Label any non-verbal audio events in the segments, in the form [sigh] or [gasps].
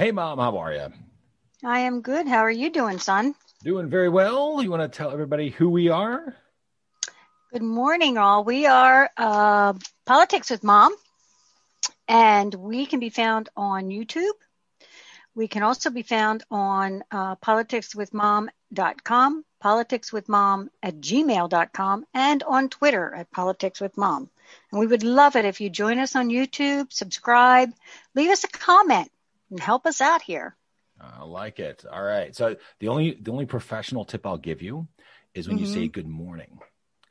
Hey, Mom, how are you? I am good. How are you doing, son? Doing very well. You want to tell everybody who we are? Good morning, all. We are uh, Politics with Mom, and we can be found on YouTube. We can also be found on uh, politicswithmom.com, politicswithmom at gmail.com, and on Twitter at politicswithmom. And we would love it if you join us on YouTube, subscribe, leave us a comment, and help us out here. I like it. All right. So the only the only professional tip I'll give you is when mm-hmm. you say good morning.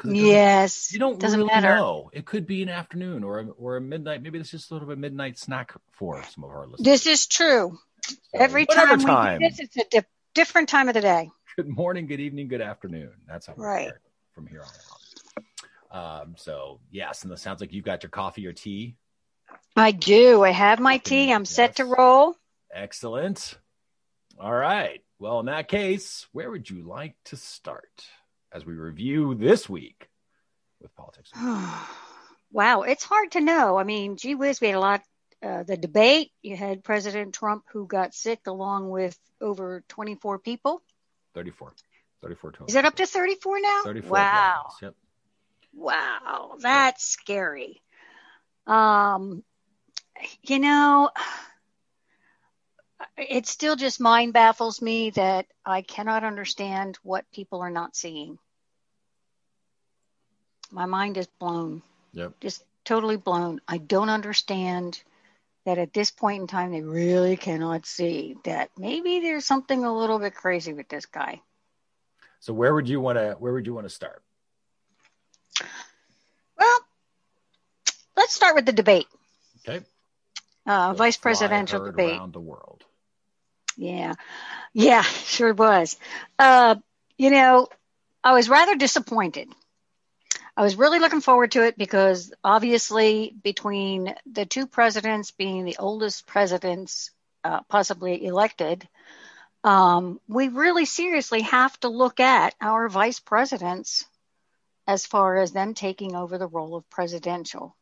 Yes. You don't doesn't really matter. know. It could be an afternoon or a, or a midnight. Maybe this is sort of a midnight snack for some of our listeners. This is true. So Every time, time, we do this, it's a di- different time of the day. Good morning, good evening, good afternoon. That's how we right. from here on out. Um, so yes, and it sounds like you've got your coffee or tea. I do. I have my tea. I'm yes. set to roll. Excellent. All right. Well, in that case, where would you like to start as we review this week with politics? [sighs] wow, it's hard to know. I mean, gee whiz, we had a lot. Uh, the debate, you had President Trump who got sick along with over 24 people. 34. 34 total. Is it up to 34 now? 34. Wow. Yep. Wow, that's scary. Um, you know, it still just mind baffles me that I cannot understand what people are not seeing. My mind is blown. Yep. Just totally blown. I don't understand that at this point in time they really cannot see that maybe there's something a little bit crazy with this guy. So where would you want to where would you want to start? Well, let's start with the debate. Okay. Uh, vice presidential debate around the world. Yeah. Yeah, [laughs] sure was. Uh, you know, I was rather disappointed. I was really looking forward to it because obviously, between the two presidents being the oldest presidents uh, possibly elected, um, we really seriously have to look at our vice presidents as far as them taking over the role of presidential,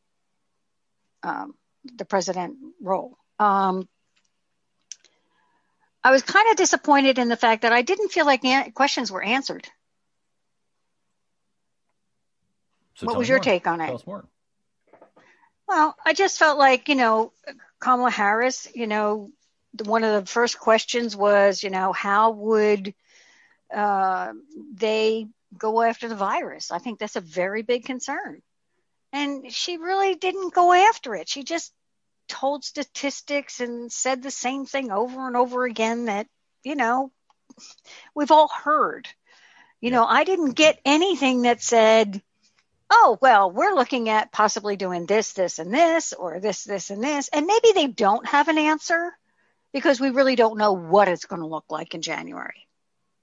um, the president role. Um, I was kind of disappointed in the fact that I didn't feel like an- questions were answered. So what was your more. take on it? Tell us more. Well, I just felt like, you know, Kamala Harris, you know, one of the first questions was, you know, how would uh, they go after the virus? I think that's a very big concern. And she really didn't go after it. She just told statistics and said the same thing over and over again that, you know, we've all heard. You know, I didn't get anything that said, oh, well, we're looking at possibly doing this, this, and this, or this, this, and this. And maybe they don't have an answer because we really don't know what it's going to look like in January.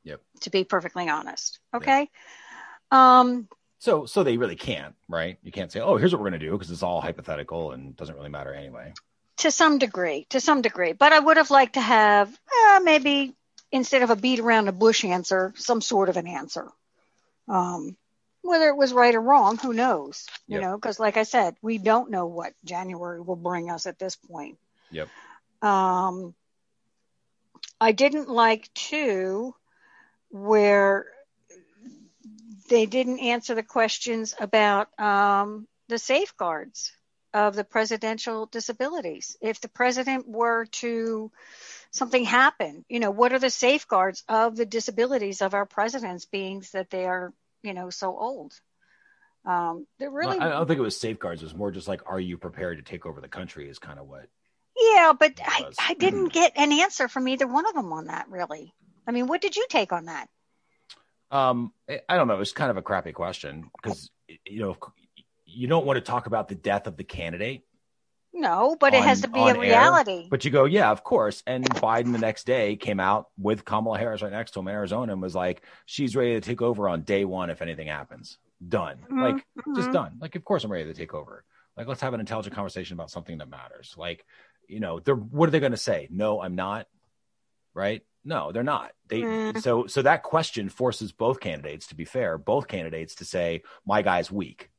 Yep. To be perfectly honest. Okay. Yep. Um, so, so they really can't, right? You can't say, "Oh, here's what we're going to do," because it's all hypothetical and doesn't really matter anyway. To some degree, to some degree, but I would have liked to have uh, maybe instead of a beat around the bush answer, some sort of an answer. Um, whether it was right or wrong, who knows? You yep. know, because like I said, we don't know what January will bring us at this point. Yep. Um, I didn't like too where they didn't answer the questions about um, the safeguards of the presidential disabilities. If the president were to something happen, you know, what are the safeguards of the disabilities of our presidents, being that they are, you know, so old? Um, they're really. I don't think it was safeguards. It was more just like, are you prepared to take over the country? Is kind of what. Yeah, but I, I didn't [clears throat] get an answer from either one of them on that. Really, I mean, what did you take on that? Um, I don't know. It's kind of a crappy question because you know you don't want to talk about the death of the candidate. No, but on, it has to be a reality. Air. But you go, yeah, of course. And Biden the next day came out with Kamala Harris right next to him in Arizona and was like, she's ready to take over on day one if anything happens. Done. Mm-hmm. Like, mm-hmm. just done. Like, of course I'm ready to take over. Like, let's have an intelligent conversation about something that matters. Like, you know, they're what are they going to say? No, I'm not. Right? No, they're not. They mm. so so that question forces both candidates to be fair, both candidates to say my guy's weak.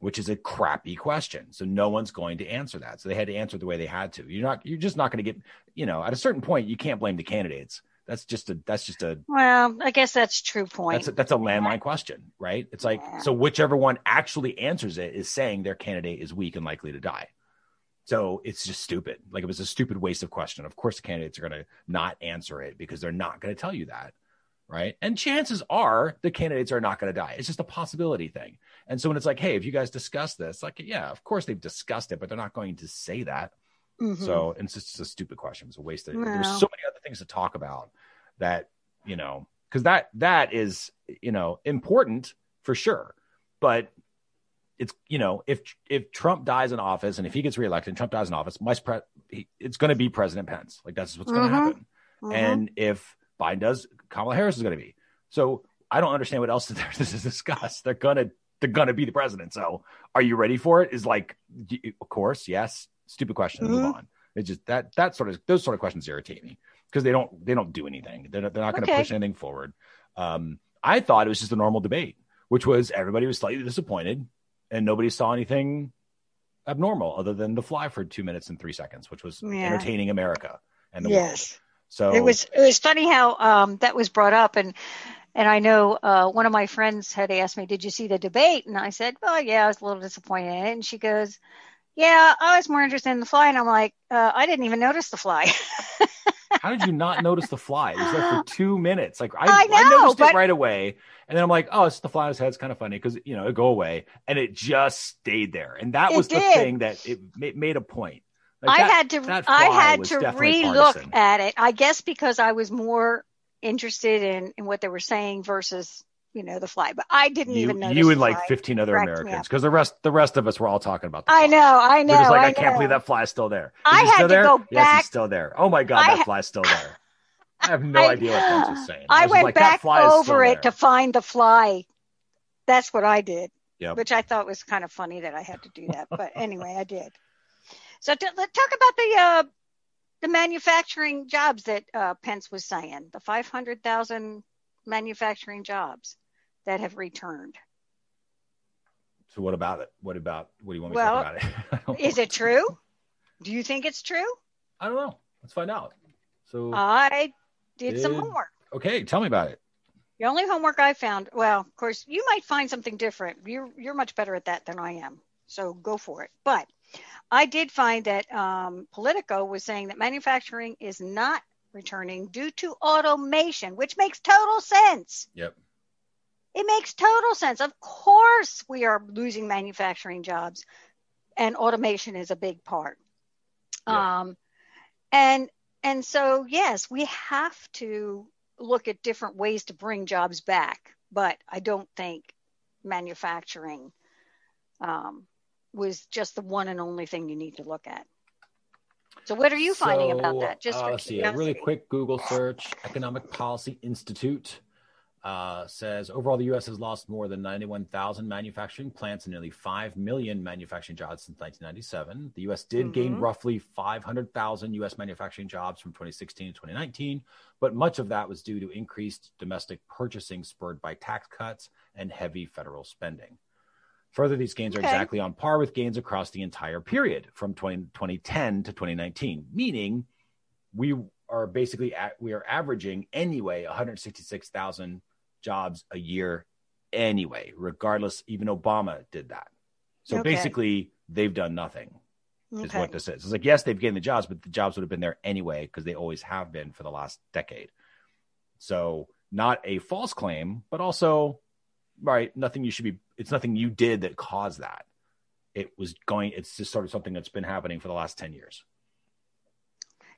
which is a crappy question. So no one's going to answer that. So they had to answer the way they had to. You're not. You're just not going to get. You know, at a certain point, you can't blame the candidates. That's just a. That's just a. Well, I guess that's true point. That's a, that's a landmine question, right? It's like Yeah. so whichever one actually answers it is saying their candidate is weak and likely to die. So it's just stupid. Like it was a stupid waste of question. Of course, the candidates are going to not answer it because they're not going to tell you that, right? And chances are the candidates are not going to die. It's just a possibility thing. And so when it's like, hey, if you guys discuss this, like, yeah, of course they've discussed it, but they're not going to say that. Mhm. So it's just a stupid question. It's a waste of. There's so many other things to talk about that you know because that that is you know important for sure, but it's you know if if Trump dies in office and if he gets reelected, Trump dies in office, pre- he, it's going to be President Pence. Like that's what's going to Mhm. happen. Mhm. And if Biden does, Kamala Harris is going to be. So I don't understand what else there is [laughs] to discuss. They're gonna they're gonna be the president. So are you ready for it? Is like, of course, yes. Stupid question. Move Mhm. on. It's just that that sort of those sort of questions irritate me because they don't they don't do anything. They're not, they're not going to Okay. push anything forward. Um, I thought it was just a normal debate, which was everybody was slightly disappointed and nobody saw anything abnormal other than the fly for two minutes and three seconds, which was Yeah. entertaining America and the world. yes. So It was it was funny how um, that was brought up, and and I know uh, one of my friends had asked me, "Did you see the debate?" And I said, "Well, yeah, I was a little disappointed. And she goes, "Yeah, I was more interested in the fly." And I'm like, uh, "I didn't even notice the fly." [laughs] How did you not notice the fly? It was there for [gasps] two minutes. Like I, I know, noticed but- it right away, and then I'm like, "Oh, it's the fly on his head. It's kind of funny because you know it go away, and it just stayed there." And that It was the thing that it made a point. Like, I that- had to I had to definitely relook partisan. at it. I guess because I was more interested in in what they were saying versus you know the fly, but I didn't You, even know you and like 15 other Americans, because the rest the rest of us were all talking about. The I know, I know. Like, I, I can't know. believe that fly is still there. Is I had still to there? go Yes, back- it's still there. Oh my god, I that ha- fly's still there. I have no I- idea what Pence is saying. I went like, back fly is still over it there. to find the fly. That's what I did, Yep. which I thought was kind of funny that I had to do that. But anyway, I did. So to, let's talk about the uh, the manufacturing jobs that uh, Pence was saying, the 500,000 manufacturing jobs that have returned. So what about it? What about what do you want me Well, to talk about it? [laughs] Is it true? Do you think it's true? I don't know. Let's find out. So I did some Did- homework. okay, tell me about it. The only homework I found, well, of course, you might find something different. You're you're much better at that than I am, so go for it. But I did find that um, Politico was saying that manufacturing is not returning due to automation, which makes total sense. Yep. It makes total sense. Of course, we are losing manufacturing jobs, and automation is a big part. Yeah. Um, and and so yes, we have to look at different ways to bring jobs back. But I don't think manufacturing um, was just the one and only thing you need to look at. So what are you finding about that? Just uh, let's see, a really quick Google search. Economic Policy Institute uh, says overall the U.S. has lost more than 91,000 manufacturing plants and nearly 5 million manufacturing jobs since 1997. The U.S. did gain Mhm. roughly 500,000 U.S. manufacturing jobs from 2016 to 2019, but much of that was due to increased domestic purchasing spurred by tax cuts and heavy federal spending. Further, these gains are exactly on par with gains across the entire period from 20, 2010 to 2019, meaning we are basically at, we are averaging anyway 166,000 jobs a year anyway, regardless. Even Obama did that. So Okay. basically, they've done nothing. Is Okay. what this is. It's like yes, they've gained the jobs, but the jobs would have been there anyway because they always have been for the last decade. So not a false claim, but also right. Nothing you should be. It's nothing you did that caused that. It was going. It's just sort of something that's been happening for the last ten years.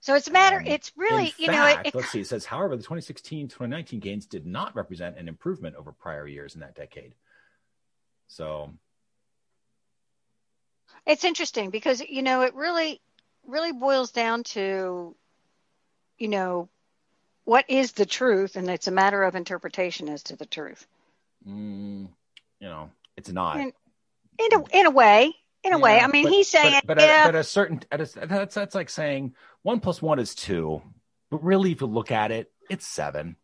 So it's a matter. Um, it's really, In you know, fact, it, it let's see. It says, however, the 2016 2019 gains did not represent an improvement over prior years in that decade. So, it's interesting because you know it really really boils down to you know what is the truth and it's a matter of interpretation as to the truth mm, you know, it's not. And- in a in a way in a way i mean but- he's saying but, but, yeah at, but a certain at a, that's that's like saying one plus one is two, but really, if you look at it, it's seven.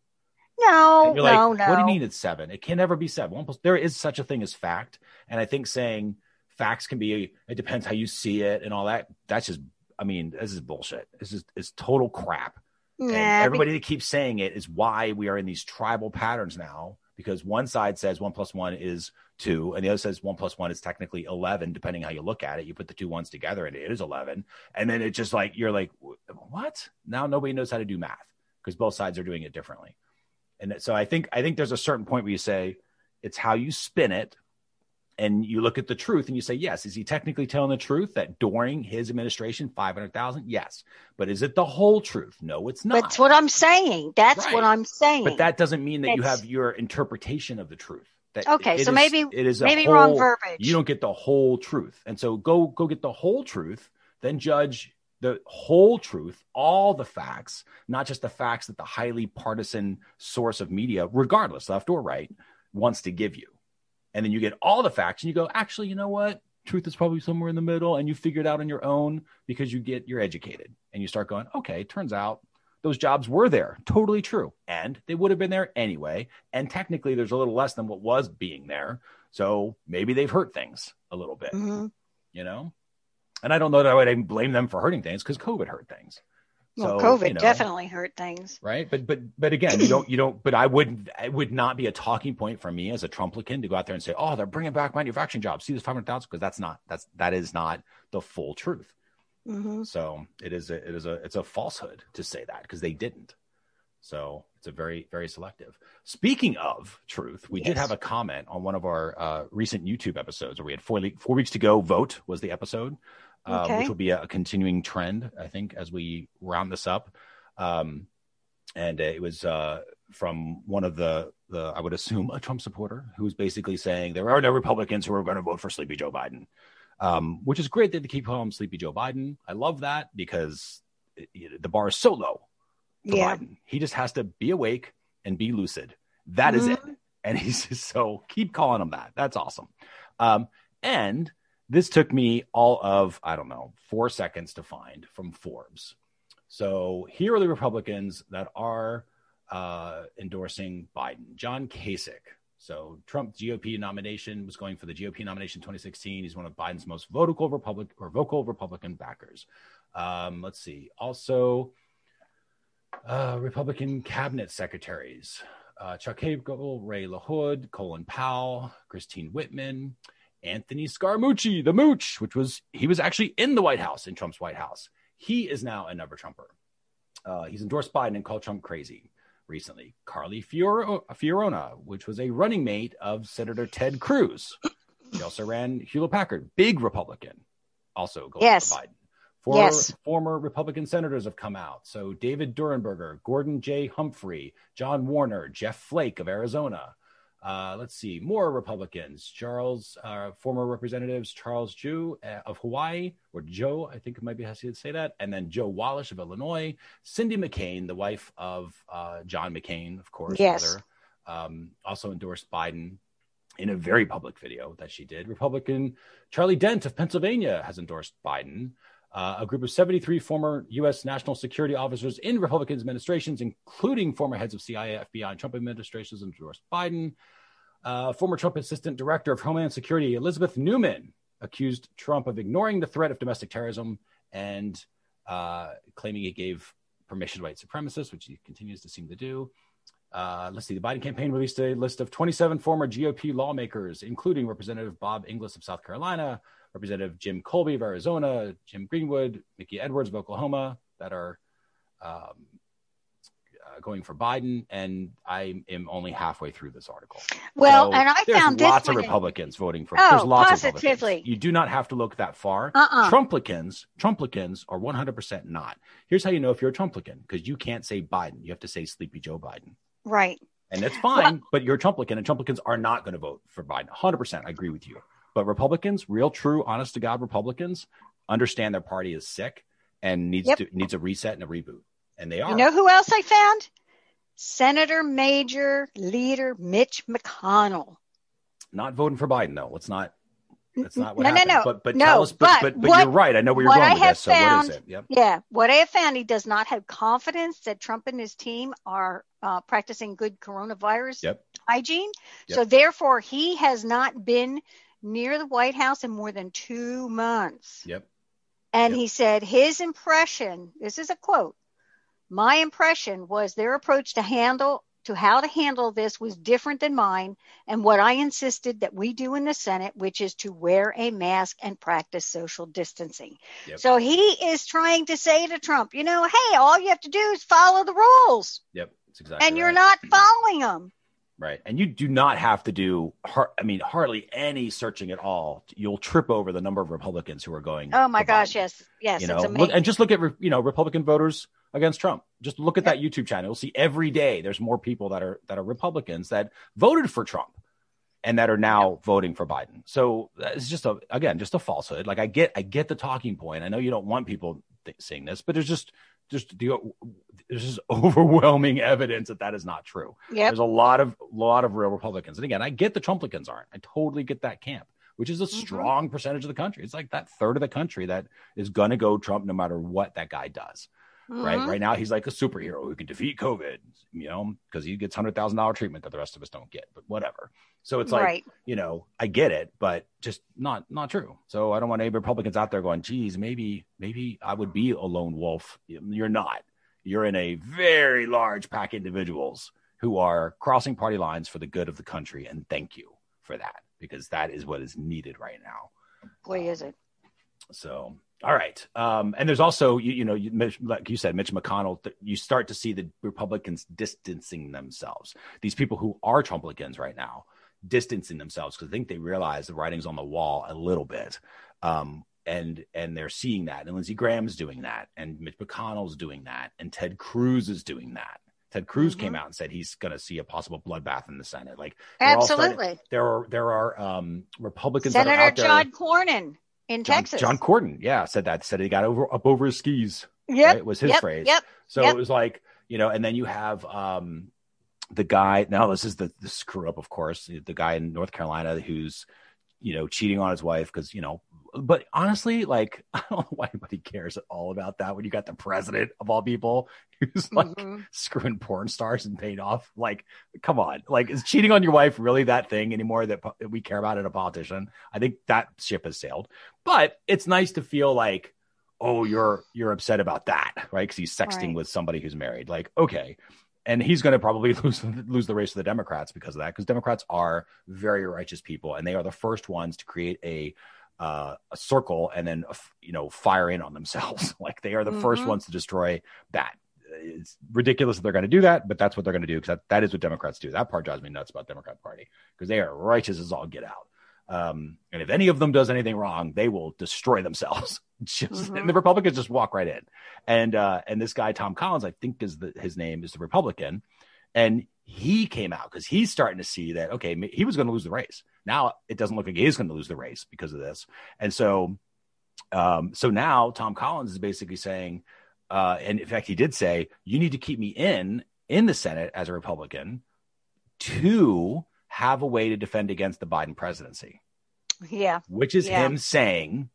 no you're like, no no what do you mean it's seven? It can never be seven. One plus there is such a thing as fact, and I think saying facts can be it depends how you see it and all that. That's just I mean, this is bullshit. This is it's total crap. and everybody that keeps saying it is why we are in these tribal patterns now because one side says one plus one is two, and the other says one plus one is technically 11, depending how you look at it. You put the two ones together and it is 11. And then it's just like, you're like, what? Now nobody knows how to do math because both sides are doing it differently. And so I think, I think there's a certain point where you say it's how you spin it and you look at the truth and you say, yes, is he technically telling the truth that during his administration, 500,000? Yes. But is it the whole truth? No, it's not. That's what I'm saying. That's right. what I'm saying. But that doesn't mean that it's... you have your interpretation of the truth. Okay, so is, maybe it is maybe whole, wrong verbiage. You don't get the whole truth. And so go go get the whole truth, then judge the whole truth, all the facts, not just the facts that the highly partisan source of media, regardless, left or right, wants to give you and then you get all the facts and you go actually you know what truth is probably somewhere in the middle and you figure it out on your own because you get you're educated and you start going okay turns out those jobs were there totally true and they would have been there anyway and technically there's a little less than what was being there so maybe they've hurt things a little bit mm-hmm. you know and i don't know that i would even blame them for hurting things because covid hurt things well, so, COVID you know, definitely hurt things, right? But but but again, you don't you don't. But I wouldn't, it would not be a talking point for me as a Trumplican to go out there and say, oh, they're bringing back manufacturing jobs. See this five hundred thousand because that's not that's that is not the full truth. Mm-hmm. So it is a, it is a it's a falsehood to say that because they didn't. So it's a very very selective. Speaking of truth, we yes. did have a comment on one of our uh, recent YouTube episodes where we had four le- four weeks to go. Vote was the episode uh, okay. which will be a, continuing trend, I think, as we round this up. Um, and it was uh, from one of the, the, I would assume, a Trump supporter who was basically saying there are no Republicans who are going to vote for Sleepy Joe Biden, um, which is great that they keep calling him Sleepy Joe Biden. I love that because it, it, the bar is so low yeah. Biden. He just has to be awake and be lucid. That mm-hmm. is it. And [laughs] he's just, so keep calling him that. That's awesome. Um, and this took me all of, I don't know, four seconds to find from Forbes. So here are the Republicans that are uh, endorsing Biden. John Kasich. So Trump GOP nomination was going for the GOP nomination 2016. He's one of Biden's most vocal Republican or vocal Republican backers. Um, let's see. Also, uh, Republican cabinet secretaries: uh, Chuck Hagel, Ray LaHood, Colin Powell, Christine Whitman. Anthony Scaramucci, the mooch, which was he was actually in the White House in Trump's White House. He is now a never Trumper. Uh, he's endorsed Biden and called Trump crazy recently. Carly Fior- Fiorina, which was a running mate of Senator Ted Cruz. She also ran Hewlett Packard, big Republican, also going yes. for Biden. Four yes. former Republican senators have come out. So David Durenberger, Gordon J. Humphrey, John Warner, Jeff Flake of Arizona, uh, let's see, more Republicans. Charles, uh, former representatives, Charles Djou uh, of Hawaii, or Joe, I think it might be how to say that, and then Joe Walsh of Illinois. Cindy McCain, the wife of uh, John McCain, of course, yes. um, also endorsed Biden in a very public video that she did. Republican Charlie Dent of Pennsylvania has endorsed Biden. Uh, a group of 73 former U.S. national security officers in Republican administrations, including former heads of CIA, FBI, and Trump administrations, and endorsed Biden. Uh, former Trump Assistant Director of Homeland Security Elizabeth Neumann accused Trump of ignoring the threat of domestic terrorism and uh, claiming he gave permission to white supremacists, which he continues to seem to do. Uh, let's see. The Biden campaign released a list of 27 former GOP lawmakers, including Representative Bob Inglis of South Carolina, Representative Jim Kolbe of Arizona, Jim Greenwood, Mickey Edwards of Oklahoma that are um, uh, going for Biden, and I am only halfway through this article. Well, so and I found lots of Republicans voting for. Oh, there's lots positively. of Republicans. You do not have to look that far. Uh-uh. Trumplicans, Trumplicans are 100% not. Here's how you know if you're a Trumplican because you can't say Biden. You have to say Sleepy Joe Biden. Right. And that's fine, well, but you're a Trumplican, and Trumplicans are not going to vote for Biden. 100%. I agree with you. But Republicans, real, true, honest to God Republicans, understand their party is sick and needs yep. to needs a reset and a reboot. And they are. You know who else I found? Senator Major Leader Mitch McConnell. Not voting for Biden, though. Let's not. That's not what no, happened. No, no, but but no. tell us. But but, but, what, you're right. I know where you're going with this. So what is it? Yep. Yeah, what I have found, he does not have confidence that Trump and his team are uh, practicing good coronavirus yep. hygiene. Yep. So therefore, he has not been near the White House in more than two months. Yep. And Yep. he said his impression, this is a quote, my impression was their approach to handle to how to handle this was different than mine and what I insisted that we do in the Senate, which is to wear a mask and practice social distancing. Yep. So he is trying to say to Trump, you know, hey, all you have to do is follow the rules Yep. That's exactly. and you're not following them. Right. And you do not have to do, har- I mean, hardly any searching at all. You'll trip over the number of Republicans who are going. Oh my gosh, Biden. yes. Yes, You it's know, look, and just look at, you know, Republican voters against Trump. Just look at that YouTube channel. You'll see every day there's more people that are, that are Republicans that voted for Trump and that are now voting for Biden. So uh, it's just a, again, just a falsehood. Like I get, I get the talking point. I know you don't want people th- saying this, but there's just, just the, there's just [laughs] overwhelming evidence that that is not true. yep. There's a lot of lot of real Republicans, and again, I get the Trumplicans aren't. I totally get that camp, which is a Mhm. strong percentage of the country. It's like that third of the country that is going to go Trump no matter what that guy does. Right? Mhm. Right now, he's like a superhero who can defeat COVID. You know, because he gets hundred thousand dollar treatment that the rest of us don't get. But whatever. So it's like right. you know, I get it, but just not not true. So I don't want any Republicans out there going, geez, maybe maybe I would be a lone wolf. You're not. You're in a very large pack of individuals who are crossing party lines for the good of the country, and thank you for that because that is what is needed right now. Boy, is it. So, all right. Um, and there's also, you, you know, you, Mitch- like you said, Mitch McConnell, th- you start to see the Republicans distancing themselves. These people who are Trumplicans right now, distancing themselves because I think they realize the writing's on the wall a little bit. Um, and and they're seeing that. And Lindsey Graham's doing that, and Mitch McConnell's doing that, and Ted Cruz is doing that. Ted Cruz Mhm. came out and said he's going to see a possible bloodbath in the Senate. Like Absolutely. there are there are um, Republicans Senator. John Cornyn in John, Texas. John Cornyn, yeah, said that. Said he got over up over his skis. yep. right, was his yep. phrase. Yep. So Yep. it was like you know, and then you have um, the guy. Now this is the, the screw up, of course. The guy in North Carolina who's you know cheating on his wife because you know. But honestly, like [laughs] I don't know why anybody cares at all about that when you got the president of all people who's like Mhm. screwing porn stars and paid off. Like, come on. Like, is cheating on your wife really that thing anymore that po- we care about in a politician? I think that ship has sailed. But it's nice to feel like, oh, you're you're upset about that, right? Because he's sexting Right. with somebody who's married. Like, okay. And he's going to probably [laughs] lose lose the race to the Democrats because of that. Because Democrats are very righteous people, and they are the first ones to create a uh, a circle and then you know fire in on themselves. [laughs] like they are the first Mhm. ones to destroy that it's ridiculous that they're going to do that, but that's what they're going to do because that, that is what Democrats do. That part drives me nuts about Democrat Party because they are righteous as all get out. Um, and if any of them does anything wrong, they will destroy themselves. [laughs] just Mhm. and the Republicans just walk right in. And uh, and this guy Tom Collins, I think is the, his name is the Republican, and he came out because he's starting to see that okay, he was going to lose the race. Now it doesn't look like he's going to lose the race because of this, and so um, so now Tom Collins is basically saying, uh, and in fact, he did say, you need to keep me in in the Senate as a Republican to have a way to defend against the Biden presidency, Yeah. which is Yeah. him saying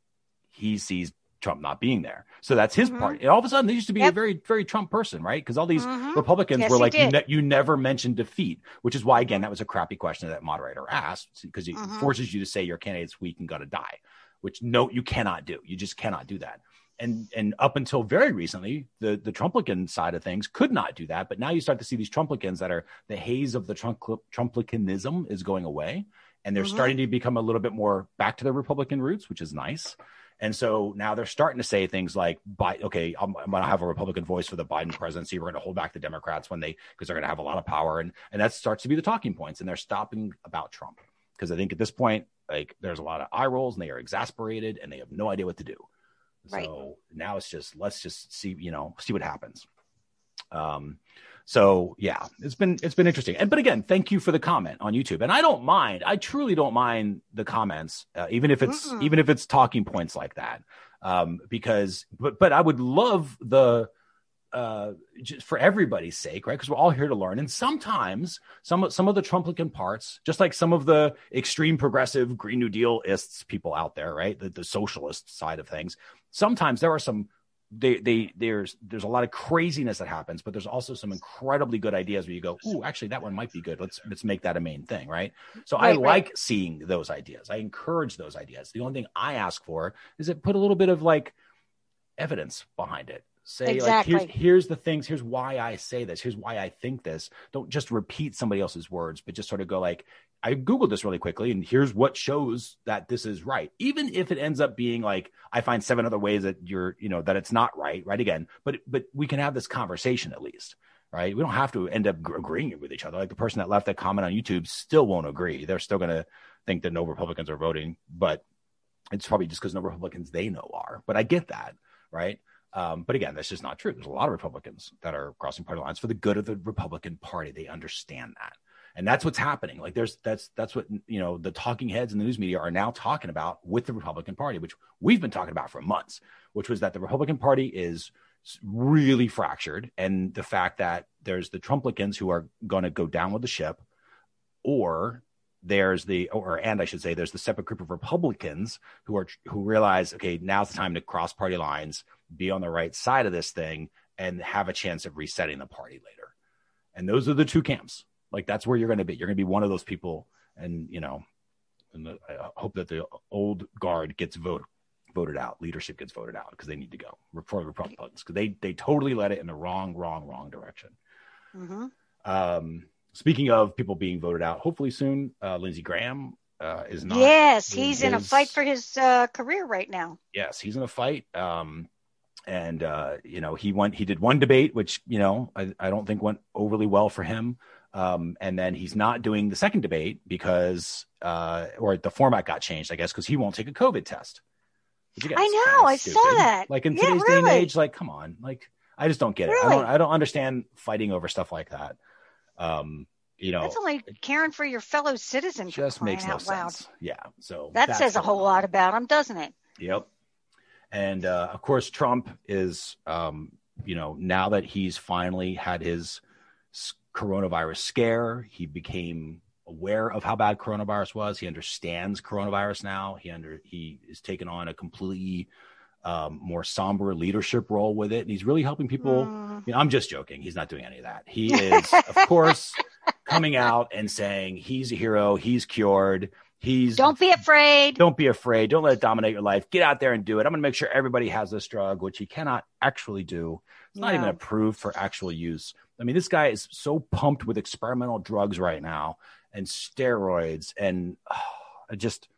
he sees Trump not being there. So that's his Mhm. part. And all of a sudden, they used to be a very, very Trump person, right? Because all these Mhm. Republicans Yes, were like, you, ne- you never mentioned defeat, which is why, again, that was a crappy question that moderator asked because it Mhm. forces you to say your candidate's weak and gonna die, which no, you cannot do. You just cannot do that. And and up until very recently, the the Trumplican side of things could not do that. But now you start to see these Trumplicans that are the haze of the Trump Trumplicanism is going away, and they're Mhm. starting to become a little bit more back to their Republican roots, which is nice. And so now they're starting to say things like, "By okay, I'm, I'm going to have a Republican voice for the Biden presidency. We're going to hold back the Democrats when they because they're going to have a lot of power." And and that starts to be the talking points, and they're stopping about Trump because I think at this point, like, there's a lot of eye rolls, and they are exasperated, and they have no idea what to do. Right. So now it's just let's just see, you know, see what happens. Um, so yeah, it's been it's been interesting. And but again, thank you for the comment on YouTube. And I don't mind. I truly don't mind the comments, uh, even if it's Mm-mm. even if it's talking points like that. Um, because but but I would love the uh just for everybody's sake, right? Because we're all here to learn. And sometimes some of some of the Trumplican parts, just like some of the extreme progressive Green New Dealists people out there, right? The, the socialist side of things. Sometimes there are some they, they there's there's a lot of craziness that happens, but there's also some incredibly good ideas where you go, "Ooh, actually, that one might be good. Let's let's make that a main thing, right?" So right, I like right. seeing those ideas. I encourage those ideas. The only thing I ask for is it put a little bit of like evidence behind it. Say exactly. like here's here's the things. Here's why I say this. Here's why I think this. Don't just repeat somebody else's words, but just sort of go like, I googled this really quickly, and here's what shows that this is right. Even if it ends up being like I find seven other ways that you're, you know, that it's not right, right again. But but we can have this conversation at least, right? We don't have to end up agreeing with each other. Like the person that left that comment on YouTube still won't agree. They're still going to think that no Republicans are voting, but it's probably just because no Republicans they know are. But I get that, right? Um, but again, that's just not true. There's a lot of Republicans that are crossing party lines for the good of the Republican Party. They understand that and that's what's happening like there's that's that's what you know the talking heads in the news media are now talking about with the republican party which we've been talking about for months which was that the republican party is really fractured and the fact that there's the trumplicans who are going to go down with the ship or there's the or and i should say there's the separate group of republicans who are who realize okay now's the time to cross party lines be on the right side of this thing and have a chance of resetting the party later and those are the two camps like that's where you're going to be. You're going to be one of those people, and you know, and the, I hope that the old guard gets voted voted out, leadership gets voted out because they need to go for the Republicans because they they totally led it in the wrong, wrong, wrong direction. Mm-hmm. Um, speaking of people being voted out, hopefully soon, uh, Lindsey Graham uh, is not. Yes, he's in a fight for his uh, career right now. Yes, he's in a fight. Um, and uh, you know, he went. He did one debate, which you know I, I don't think went overly well for him. Um, and then he's not doing the second debate because, uh, or the format got changed, I guess, because he won't take a COVID test. I know, I saw that. Like in today's yeah, really. day and age, like, come on, like, I just don't get really? it. I don't, I don't understand fighting over stuff like that. Um, you know, that's only caring for your fellow citizens. Just makes no sense. Yeah. So that says a whole lot about him, doesn't it? Yep. And uh, of course, Trump is, um, you know, now that he's finally had his coronavirus scare. He became aware of how bad coronavirus was. He understands coronavirus now. He under he is taking on a completely um, more somber leadership role with it, and he's really helping people. Mm. You know, I'm just joking. He's not doing any of that. He [laughs] is, of course, coming out and saying he's a hero. He's cured. He's don't be afraid. Don't be afraid. Don't let it dominate your life. Get out there and do it. I'm going to make sure everybody has this drug, which he cannot actually do. It's not even approved for actual use. I mean, this guy is so pumped with experimental drugs right now and steroids, and [sighs] oh, just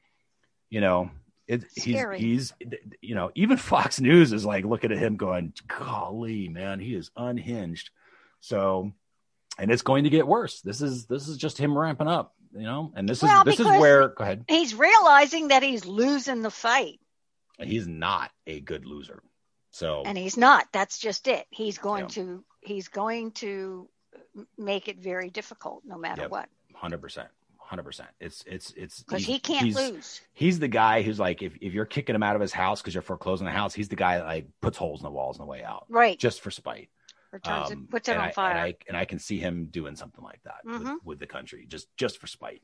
you know, it, he's he's you know, even Fox News is like looking at him going, "Golly, man, he is unhinged." So, and it's going to get worse. This is this is just him ramping up, you know, and this well, is this is where go ahead. He's realizing that he's losing the fight. He's not a good loser. So and he's not. That's just it. He's going yeah. to he's going to make it very difficult no matter yep. what. Hundred percent. Hundred percent. It's it's it's because he can't he's, lose. He's the guy who's like, if, if you're kicking him out of his house because you're foreclosing the house, he's the guy that like puts holes in the walls on the way out, right? Just for spite. Or turns um, it, puts it on I, fire. And I, and I can see him doing something like that mm-hmm. with, with, the country, just just for spite.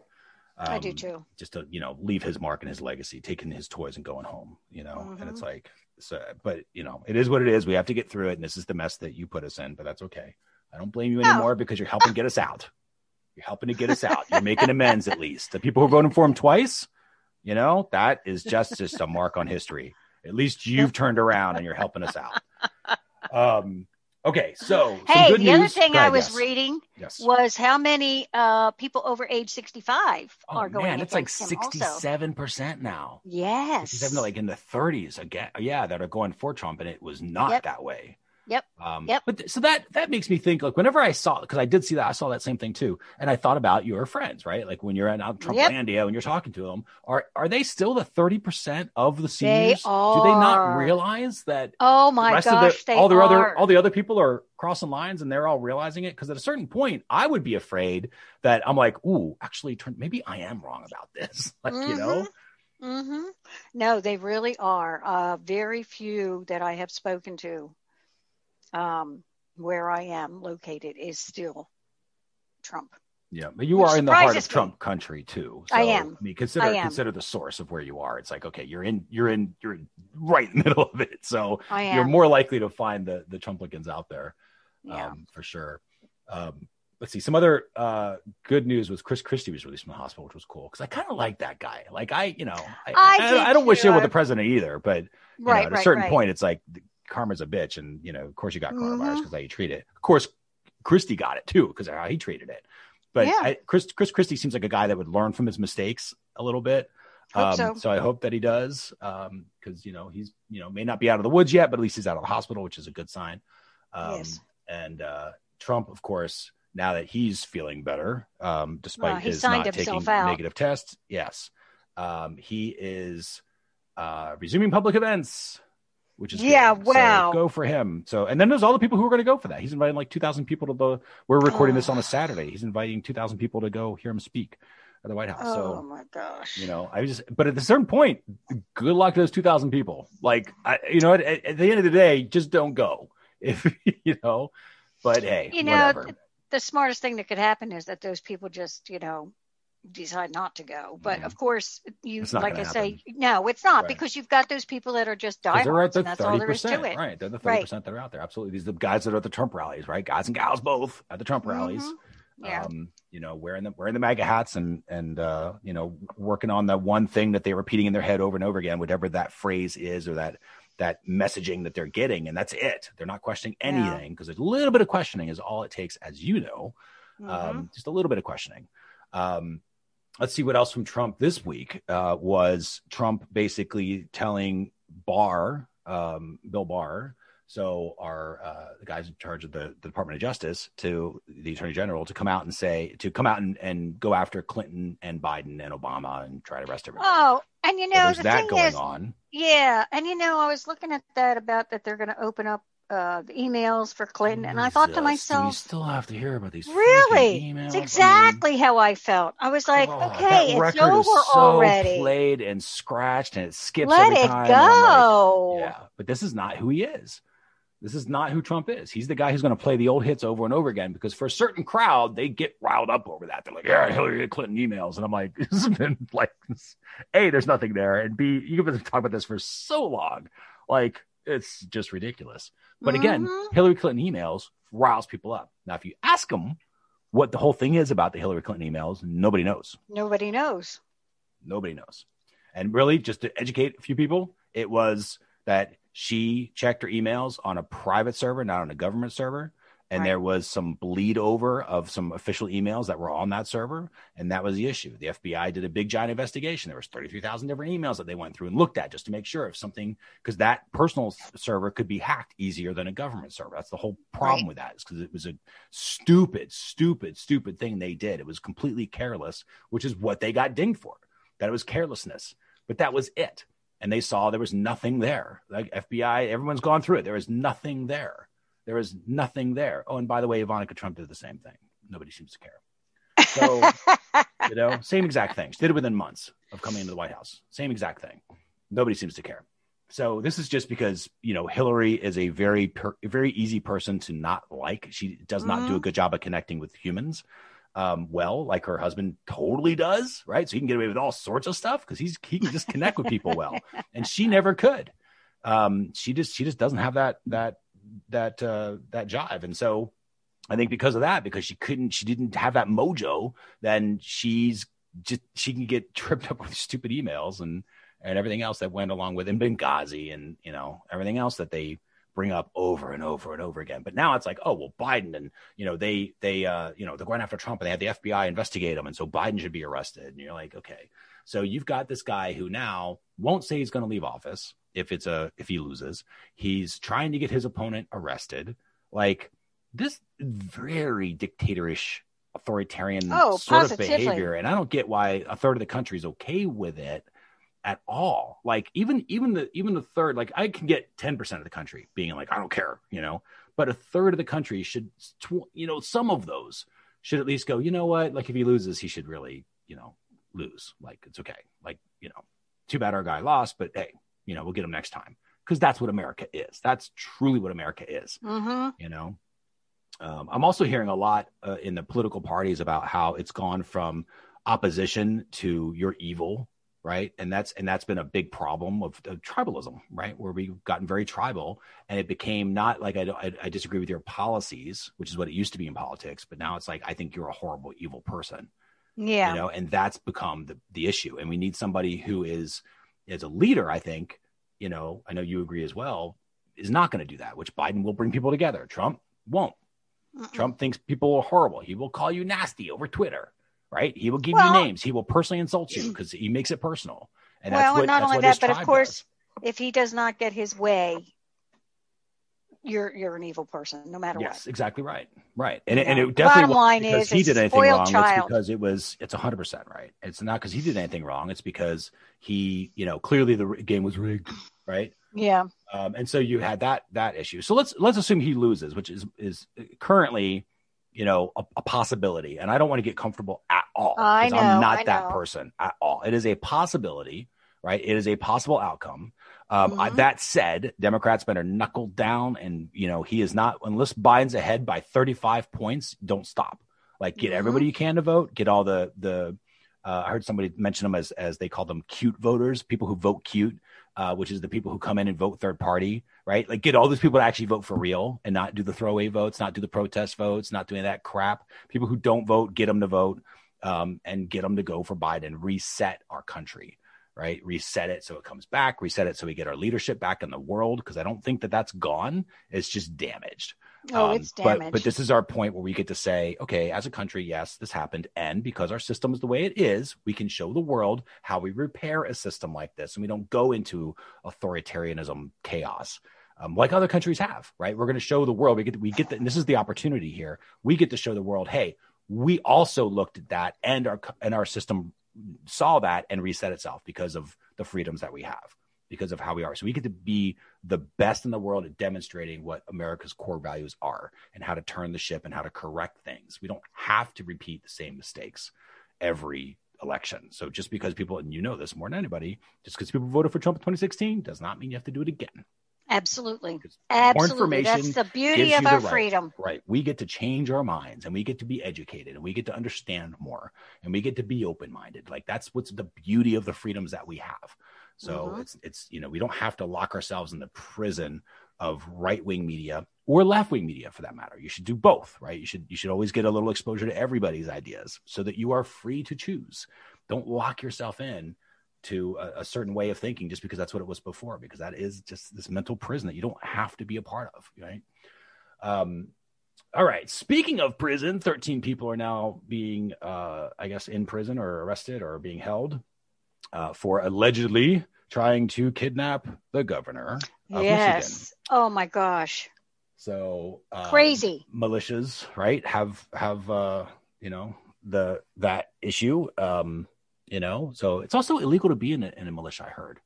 Um, I do um, too. Just to you know leave his mark and his legacy, taking his toys and going home. You know, mm-hmm. and it's mm-hmm. like so, but you know, it is what it is. We have to get through it, and this is the mess that you put us in. But that's okay. I don't blame you no. anymore because you're helping get us out. You're helping to get us out. You're making amends at least. The people who voted for him twice, you know, that is just just a mark on history. At least you've turned around and you're helping us out. Um, Okay, so [gasps] hey, the news. other thing I was yes. reading yes. was how many uh, people over age sixty-five oh, are going. Man, it's like sixty-seven percent now. Yes, sixty-seven, like in the thirties again. Yeah, that are going for Trump, and it was not yep. that way. Yep. Um, yep. But th- so that that makes me think like whenever I saw because I did see that I saw that same thing too, and I thought about your friends, right? Like when you're at Trumplandia yep. and you're talking to them, are are they still the thirty percent of the seniors? They are. Do they not realize that? Oh my the gosh, all the other all the other people are crossing lines and they're all realizing it. Because at a certain point, I would be afraid that I'm like, ooh, actually, maybe I am wrong about this. [laughs] like mm-hmm. you know. Mm-hmm. No, they really are. Uh, very few that I have spoken to um, where I am located is still Trump. Yeah, but you Which are in the heart of me. Trump country too. I am. I mean, consider I am. consider the source of where you are. It's like okay, you're in you're in you're right in the [laughs] middle of it. So you're more likely to find the the Trumplicans out there, yeah. um, for sure. Um, let's see. Some other uh, good news was Chris Christie was released from the hospital, which was cool because I kind of like that guy. Like I, you know, I I I, I don't wish it with the president either, but you know, right, at a certain right. point, it's like karma's a bitch, and you know, of course, you got coronavirus Mhm. because how you treat it. Of course, Christie got it too because how he treated it. But Yeah. I, Chris Chris Christie seems like a guy that would learn from his mistakes a little bit. Um, so. I hope that he does because you know he's you know may not be out of the woods yet, but at least he's out of the hospital, which is a good sign. Um, Yes. And uh, Trump, of course, now that he's feeling better, um, despite Well, his not taking out. negative tests, yes, um, he is uh, resuming public events, which is Yeah, good. So wow. go for him. So, and then there's all the people who are going to go for that. He's inviting like 2,000 people to the. We're recording this Oh. on a oh. Saturday. He's inviting 2,000 people to go hear him speak at the White House. Oh so my gosh. you know i just but at a certain point good luck to those 2000 people like I, you know at, at the end of the day just don't go [laughs] if you know but hey You know, whatever. the smartest thing that could happen is that those people just, you know, decide not to go. But Mhm. of course, you like I gonna say, no, it's not Right. because you've got those people that are just 'Cause they're at diehards, the and that's all there is to it. right? They're the 30% Right. that are out there. Absolutely. These are the guys that are at the Trump rallies, right? Guys and gals both at the Trump rallies. Mhm. Yeah. Um, you know, wearing the wearing the MAGA hats and and uh, you know, working on the one thing that they're repeating in their head over and over again, whatever that phrase is or that that messaging that they're getting, and that's it. They're not questioning anything because a little bit of questioning is all it takes, as you know. Mhm. um, just a little bit of questioning. Um, let's see what else from Trump this week uh, was Trump basically telling Barr, um, Bill Barr, so our uh, the guys in charge of the, the Department of Justice, to the Attorney General, to come out and say to come out and, and go after Clinton and Biden and Obama and try to arrest everybody. Oh, and you know, there's the that thing going is, on. yeah, and you know, I was looking at that about that they're going to open up uh, emails for Clinton, and I thought to myself, we still have to hear about these really, it's I mean, exactly how I felt. I was like, God, okay, it's over so already. Played and scratched, and it skips Let it time. I'm like, go. yeah, but this is not who he is. This is not who Trump is. He's the guy who's going to play the old hits over and over again because for a certain crowd, they get riled up over that. They're like, "Yeah, Hillary Clinton emails," and I'm like, [laughs] "This has been like, a, there's nothing there, and b, you've been talking about this for so long, like it's just ridiculous." But again, Mhm. Hillary Clinton emails riles people up. Now, if you ask them what the whole thing is about the Hillary Clinton emails, nobody knows. Nobody knows. Nobody knows. And really, just to educate a few people, it was that she checked her emails on a private server, not on a government server. And Right. there was some bleed over of some official emails that were on that server. And that was the issue. The FBI did a big giant investigation. There was 33,000 different emails that they went through and looked at just to make sure if something, because that personal server could be hacked easier than a government server. That's the whole problem Right. with that is because it was a stupid, stupid, stupid thing they did. It was completely careless, which is what they got dinged for that it was carelessness, but that was it. And they saw there was nothing there. Like FBI, everyone's gone through it. There was nothing there. There was nothing there. Oh, and by the way, Ivanka Trump did the same thing. Nobody seems to care. So, [laughs] you know, same exact thing. She did it within months of coming into the White House. Same exact thing. Nobody seems to care. So this is just because you know Hillary is a very per, very easy person to not like. She does not do a good job of connecting with humans um, well, like her husband totally does, right? So he can get away with all sorts of stuff because he's he can just connect with people well, and she never could. Um, she just she just doesn't have that that that uh, that jive, and so I think because of that, because she couldn't, she didn't have that mojo, then she's just she can get [laughs] tripped up with stupid emails and and everything else that went along with in Benghazi and you know everything else that they bring up over and over and over again. But now it's like, oh well, Biden and you know they they uh you know they're going after Trump and they had the FBI investigate him, and so Biden should be arrested. And you're like, okay, so you've got this guy who now won't say he's going to leave office if it's a if he loses. He's trying to get his opponent arrested. Like this very dictatorish authoritarian Oh, sort of behavior and i don't get why a third of the country is okay with it at all. Like even even the even the third like i can get 10% of the country being like i don't care you know? But a third of the country should tw- you know some of those should at least go you know what? Like if he loses he should really you know lose. Like it's okay. Like you know too bad our guy lost but hey you know we'll get them next time because that's what america is that's truly what america is hmm you know um, I'm also hearing a lot uh, in the political parties about how it's gone from opposition to you're evil, right? And that's and that's been a big problem of, of tribalism, right? Where we've gotten very tribal, and it became not like I, I, I disagree with your policies, which is what it used to be in politics, but now it's like I think you're a horrible, evil person. Yeah, you know, and that's become the the issue, and we need somebody who is as a leader. I think, you know, I know you agree as well, is not going to do that, which Biden will bring people together. Trump won't. Mm-mm. Trump thinks people are horrible. He will call you nasty over Twitter, right? He will give well, you names. He will personally insult you because he makes it personal. And well, what, and not only that, but of course, does. if he does not get his way, you're you're an evil person, no matter yes, what. Yes, exactly right, right. And, it, and it definitely Bottom line because is, he did anything wrong. Child. It's because it was it's hundred percent right. It's not because he did anything wrong. It's because he, you know, clearly the game was rigged, right? Yeah. Um, and so you had that that issue. So let's let's assume he loses, which is is currently, you know, a, a possibility. And I don't want to get comfortable at all. I know. I'm not I that know. person at all. It is a possibility, right? It is a possible outcome. Um, mm-hmm. I, that said, Democrats better knuckle down, and you know he is not unless Biden's ahead by 35 points. Don't stop. Like get mm-hmm. everybody you can to vote. Get all the the. Uh, I heard somebody mention them as as they call them cute voters, people who vote cute uh, which is the people who come in and vote third party, right? Like get all those people to actually vote for real and not do the throwaway votes, not do the protest votes, not doing that crap. People who don't vote, get them to vote um, and get them to go for Biden, reset our country, right? Reset it so it comes back, reset it so we get our leadership back in the world because I don't think that that's gone. It's just damaged. Oh, um, it's damaged. But, but this is our point where we get to say, okay, as a country, yes, this happened. And because our system is the way it is, we can show the world how we repair a system like this. And we don't go into authoritarianism chaos. Um, like other countries have, right? We're going to show the world. We get, we get, the, and this is the opportunity here. We get to show the world, hey, we also looked at that, and our and our system saw that and reset itself because of the freedoms that we have because of how we are. So we get to be the best in the world at demonstrating what America's core values are and how to turn the ship and how to correct things. We don't have to repeat the same mistakes every election. So just because people, and you know this more than anybody, just because people voted for Trump in 2016 does not mean you have to do it again. Absolutely. Absolutely. That's the beauty of our right, freedom. Right. We get to change our minds and we get to be educated and we get to understand more and we get to be open minded. Like that's what's the beauty of the freedoms that we have. So mm-hmm. it's it's you know we don't have to lock ourselves in the prison of right wing media or left wing media for that matter. You should do both, right? You should you should always get a little exposure to everybody's ideas so that you are free to choose. Don't lock yourself in to a, a, certain way of thinking just because that's what it was before, because that is just this mental prison that you don't have to be a part of, right? Um, all right. Speaking of prison, 13 people are now being, uh, I guess, in prison or arrested or being held uh, for allegedly trying to kidnap the governor. yes. Michigan. Oh my gosh. So um, crazy militias, right? Have have uh, you know the that issue. Um, you know, so it's also illegal to be in a, in a militia. I heard.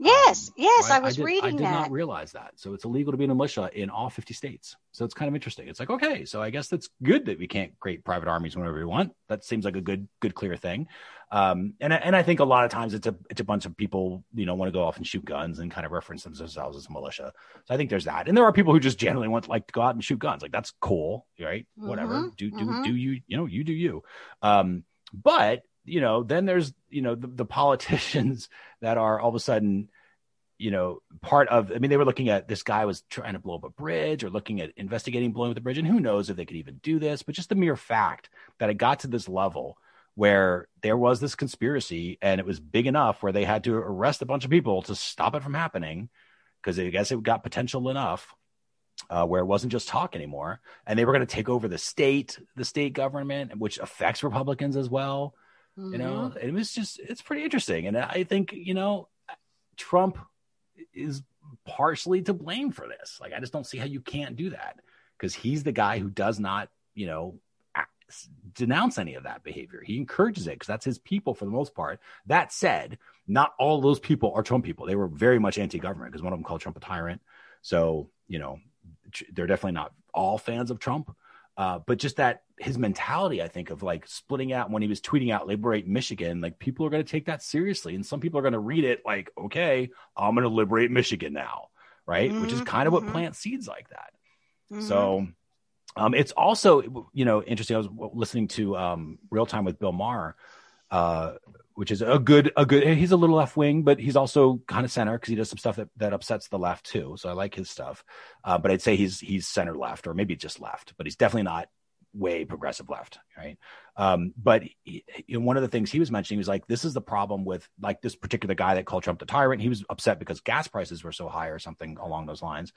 Yes, um, yes, right? I was I did, reading I did that. not realize that. So it's illegal to be in a militia in all 50 states. So it's kind of interesting. It's like, okay, so I guess that's good that we can't create private armies whenever we want. That seems like a good, good, clear thing. Um, and and I think a lot of times it's a it's a bunch of people, you know, want to go off and shoot guns and kind of reference themselves as a militia. So I think there's that. And there are people who just generally want like to go out and shoot guns. Like that's cool, right? Mm-hmm, Whatever. Do do mm-hmm. do you, you know, you do you. Um, but you know, then there's you know the, the politicians [laughs] that are all of a sudden you know, part of, I mean, they were looking at this guy was trying to blow up a bridge or looking at investigating blowing up the bridge. And who knows if they could even do this, but just the mere fact that it got to this level where there was this conspiracy and it was big enough where they had to arrest a bunch of people to stop it from happening because I guess it got potential enough uh, where it wasn't just talk anymore. And they were going to take over the state, the state government, which affects Republicans as well. Mm-hmm. You know, it was just, it's pretty interesting. And I think, you know, Trump is partially to blame for this. Like, I just don't see how you can't do that because he's the guy who does not, you know, denounce any of that behavior. He encourages it because that's his people for the most part. That said, not all those people are Trump people. They were very much anti-government because one of them called Trump a tyrant. So you know, they're definitely not all fans of Trump. Uh, but just that his mentality, I think, of like splitting out when he was tweeting out "Liberate Michigan," like people are going to take that seriously, and some people are going to read it like, "Okay, I'm going to liberate Michigan now," right? Mm-hmm, Which is kind of mm-hmm. what plant seeds like that. Mm-hmm. So Um, it's also, you know, interesting. I was listening to um, Real Time with Bill Maher, uh, which is a good, a good. He's a little left wing, but he's also kind of center because he does some stuff that, that upsets the left too. So I like his stuff. Uh, but I'd say he's he's center left or maybe just left, but he's definitely not way progressive left, right? Um, but he, you know, one of the things he was mentioning was like, this is the problem with like this particular guy that called Trump the tyrant. He was upset because gas prices were so high or something along those lines,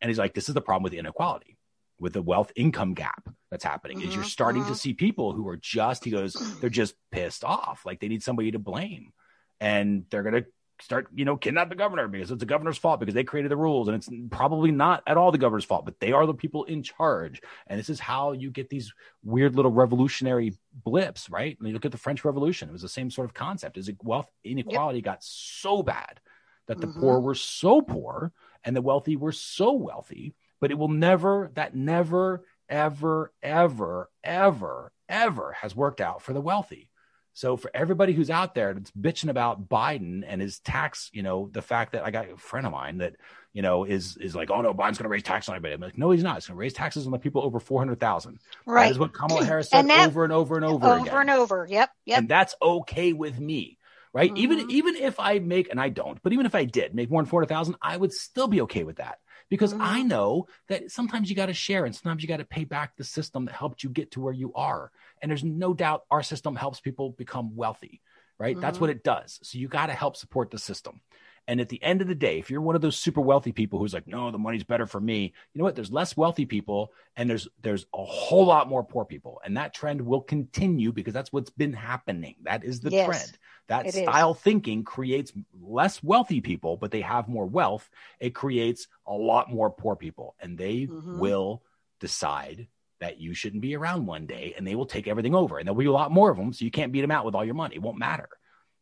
and he's like, this is the problem with inequality with the wealth income gap that's happening mm-hmm, is you're mm-hmm, starting mm-hmm. to see people who are just he goes [clears throat] they're just pissed off like they need somebody to blame and they're going to start you know kidnap the governor because it's the governor's fault because they created the rules and it's probably not at all the governor's fault but they are the people in charge and this is how you get these weird little revolutionary blips right and you look at the french revolution it was the same sort of concept is it wealth inequality yep. got so bad that the mm-hmm. poor were so poor and the wealthy were so wealthy but it will never, that never, ever, ever, ever, ever has worked out for the wealthy. So for everybody who's out there that's bitching about Biden and his tax, you know, the fact that I got a friend of mine that, you know, is is like, oh no, Biden's going to raise taxes on everybody. I'm like, no, he's not. He's going to raise taxes on the people over four hundred thousand. Right. That is what Kamala Harris said that, over and over and over, over again. and over. Yep. Yep. And that's okay with me, right? Mm-hmm. Even even if I make, and I don't, but even if I did make more than four hundred thousand, I would still be okay with that because mm-hmm. I know that sometimes you got to share and sometimes you got to pay back the system that helped you get to where you are. And there's no doubt our system helps people become wealthy, right? Mm-hmm. That's what it does. So you got to help support the system. And at the end of the day, if you're one of those super wealthy people who's like, no, the money's better for me, you know what? There's less wealthy people and there's there's a whole lot more poor people. And that trend will continue because that's what's been happening. That is the yes. trend. That it style is. thinking creates less wealthy people, but they have more wealth. It creates a lot more poor people, and they mm-hmm. will decide that you shouldn't be around one day, and they will take everything over. And there'll be a lot more of them, so you can't beat them out with all your money. It won't matter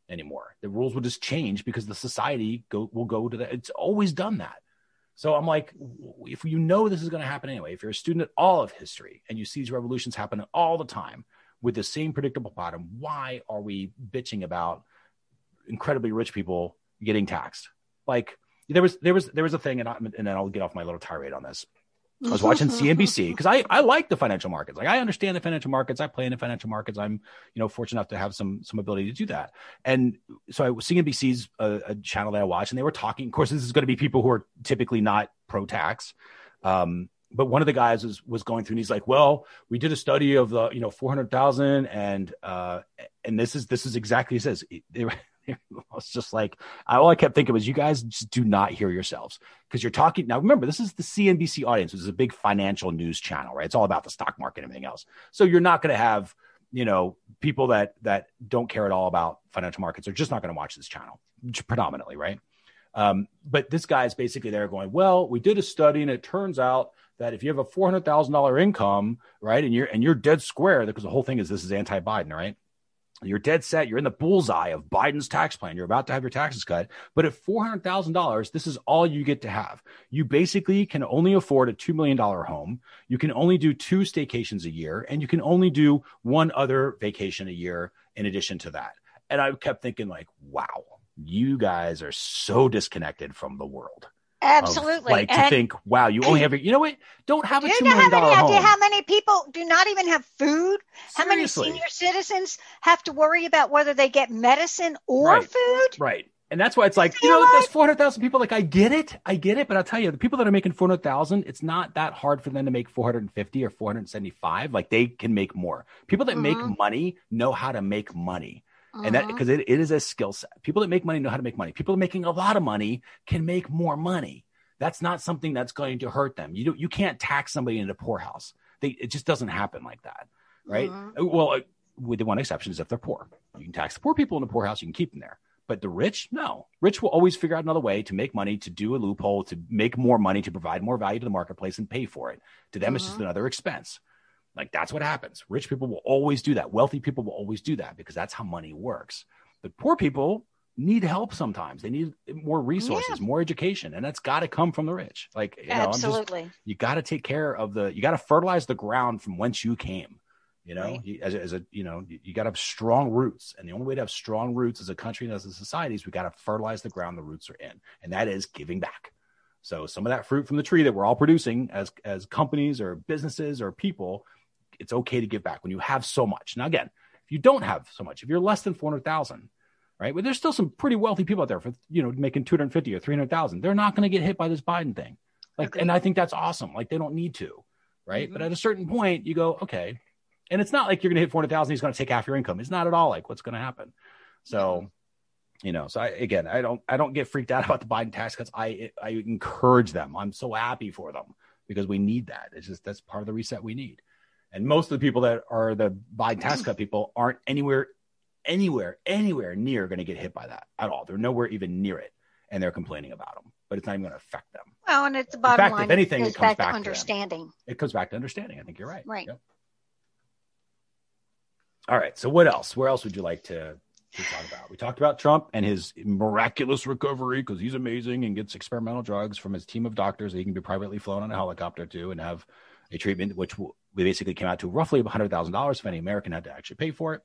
anymore. The rules will just change because the society go, will go to that. It's always done that. So I'm like, if you know this is going to happen anyway, if you're a student at all of history and you see these revolutions happen all the time, with the same predictable pattern. Why are we bitching about incredibly rich people getting taxed? Like there was there was there was a thing, and, I, and then I'll get off my little tirade on this. I was watching [laughs] CNBC because I, I like the financial markets. Like I understand the financial markets. I play in the financial markets. I'm, you know, fortunate enough to have some some ability to do that. And so I CNBC's a, a channel that I watch, and they were talking. Of course, this is going to be people who are typically not pro tax. Um, but one of the guys was was going through and he's like, well, we did a study of the you know four hundred thousand and uh and this is this is exactly he says. It, was [laughs] just like all I kept thinking was, you guys just do not hear yourselves because you're talking now. Remember, this is the CNBC audience, which is a big financial news channel, right? It's all about the stock market and everything else. So you're not going to have you know people that that don't care at all about financial markets are just not going to watch this channel predominantly, right? Um, but this guy is basically there going, well, we did a study and it turns out that if you have a four hundred thousand dollar income, right, and you're and you're dead square, because the whole thing is this is anti-Biden, right? You're dead set. You're in the bullseye of Biden's tax plan. You're about to have your taxes cut. But at $400,000, this is all you get to have. You basically can only afford a $2 million home. You can only do two staycations a year, and you can only do one other vacation a year in addition to that. And I kept thinking, like, wow, you guys are so disconnected from the world. Absolutely. like to think, wow, you only have, [clears throat] you know what? Don't have a do two million dollar home. Idea how many people do not even have food? Seriously. How many senior citizens have to worry about whether they get medicine or right. food? Right. And that's why it's like, you know, what? there's 400,000 people. Like, I get it. I get it. But I'll tell you, the people that are making 400,000, it's not that hard for them to make 450 or 475. Like, they can make more. People that mm-hmm. make money know how to make money. Uh-huh. And that because uh-huh. it, it is a skill set. People that make money know how to make money. People making a lot of money can make more money. That's not something that's going to hurt them. You do, you can't tax somebody in a poorhouse. They, it just doesn't happen like that, right? Uh-huh. Well, uh, with the one exception is if they're poor. You can tax the poor people in the poorhouse. You can keep them there. But the rich, no. Rich will always figure out another way to make money, to do a loophole, to make more money, to provide more value to the marketplace and pay for it. To them, uh-huh. it's just another expense. Like that's what happens. Rich people will always do that. Wealthy people will always do that because that's how money works. But poor people need help sometimes. They need more resources, yeah. more education, and that's got to come from the rich. Like you know, absolutely, just, you got to take care of the. You got to fertilize the ground from whence you came. You know, right. as, a, as a you know, you, you got to have strong roots, and the only way to have strong roots as a country and as a society is we got to fertilize the ground the roots are in, and that is giving back. So some of that fruit from the tree that we're all producing as as companies or businesses or people, it's okay to give back when you have so much. Now again, if you don't have so much, if you're less than 400,000, right? But there's still some pretty wealthy people out there for you know making 250 or 300,000. They're not going to get hit by this Biden thing. Like okay. and I think that's awesome. Like they don't need to, right? Mm-hmm. But at a certain point you go, okay. And it's not like you're going to hit 400,000 he's going to take half your income. It's not at all like what's going to happen. So you know so I, again i don't i don't get freaked out [laughs] about the biden tax cuts i i encourage them i'm so happy for them because we need that it's just that's part of the reset we need and most of the people that are the biden tax cut people aren't anywhere anywhere anywhere near going to get hit by that at all. They're nowhere even near it and they're complaining about them but it's not even going to affect them. Well and it's the bottom fact, line if anything it, comes back, back to understanding. To it comes back to understanding i think you're right. Right. Yep. all right so what else? Where else would you like to to talk about. We talked about Trump and his miraculous recovery because he's amazing and gets experimental drugs from his team of doctors that he can be privately flown on a helicopter to and have a treatment which we basically came out to roughly $100,000 if any American had to actually pay for it,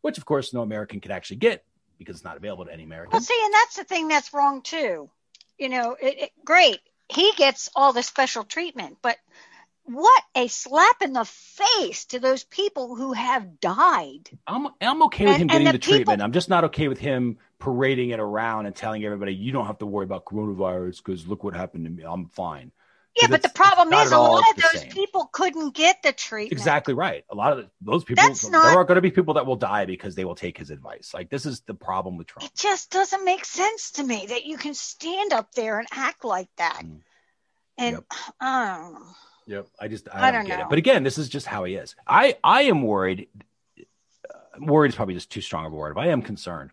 which of course no American could actually get because it's not available to any American. Well, see, and that's the thing that's wrong too. You know, it, it, great. He gets all the special treatment, but what a slap in the face to those people who have died. I'm I'm okay with and, him getting the, the people, treatment. I'm just not okay with him parading it around and telling everybody you don't have to worry about coronavirus because look what happened to me. I'm fine. Yeah, but the problem is a lot of those same. people couldn't get the treatment. Exactly right. A lot of the, those people, That's not, there are going to be people that will die because they will take his advice. Like this is the problem with Trump. It just doesn't make sense to me that you can stand up there and act like that. Mm. And yep. I don't know. Yep. I just I, I don't, don't, get know. it. But again, this is just how he is. I I am worried. Uh, worried is probably just too strong of a word. But I am concerned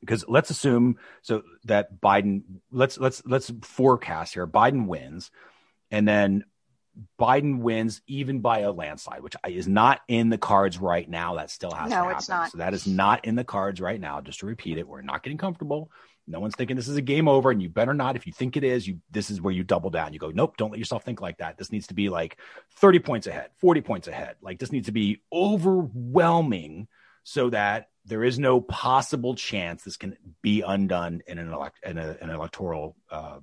because let's assume so that Biden. Let's let's let's forecast here. Biden wins, and then Biden wins even by a landslide, which is not in the cards right now. That still has no, to happen. It's not. So that is not in the cards right now. Just to repeat it, we're not getting comfortable. No one's thinking this is a game over, and you better not. If you think it is, you this is where you double down. You go, nope, don't let yourself think like that. This needs to be like 30 points ahead, 40 points ahead. Like this needs to be overwhelming so that there is no possible chance this can be undone in an elect in a, an electoral uh,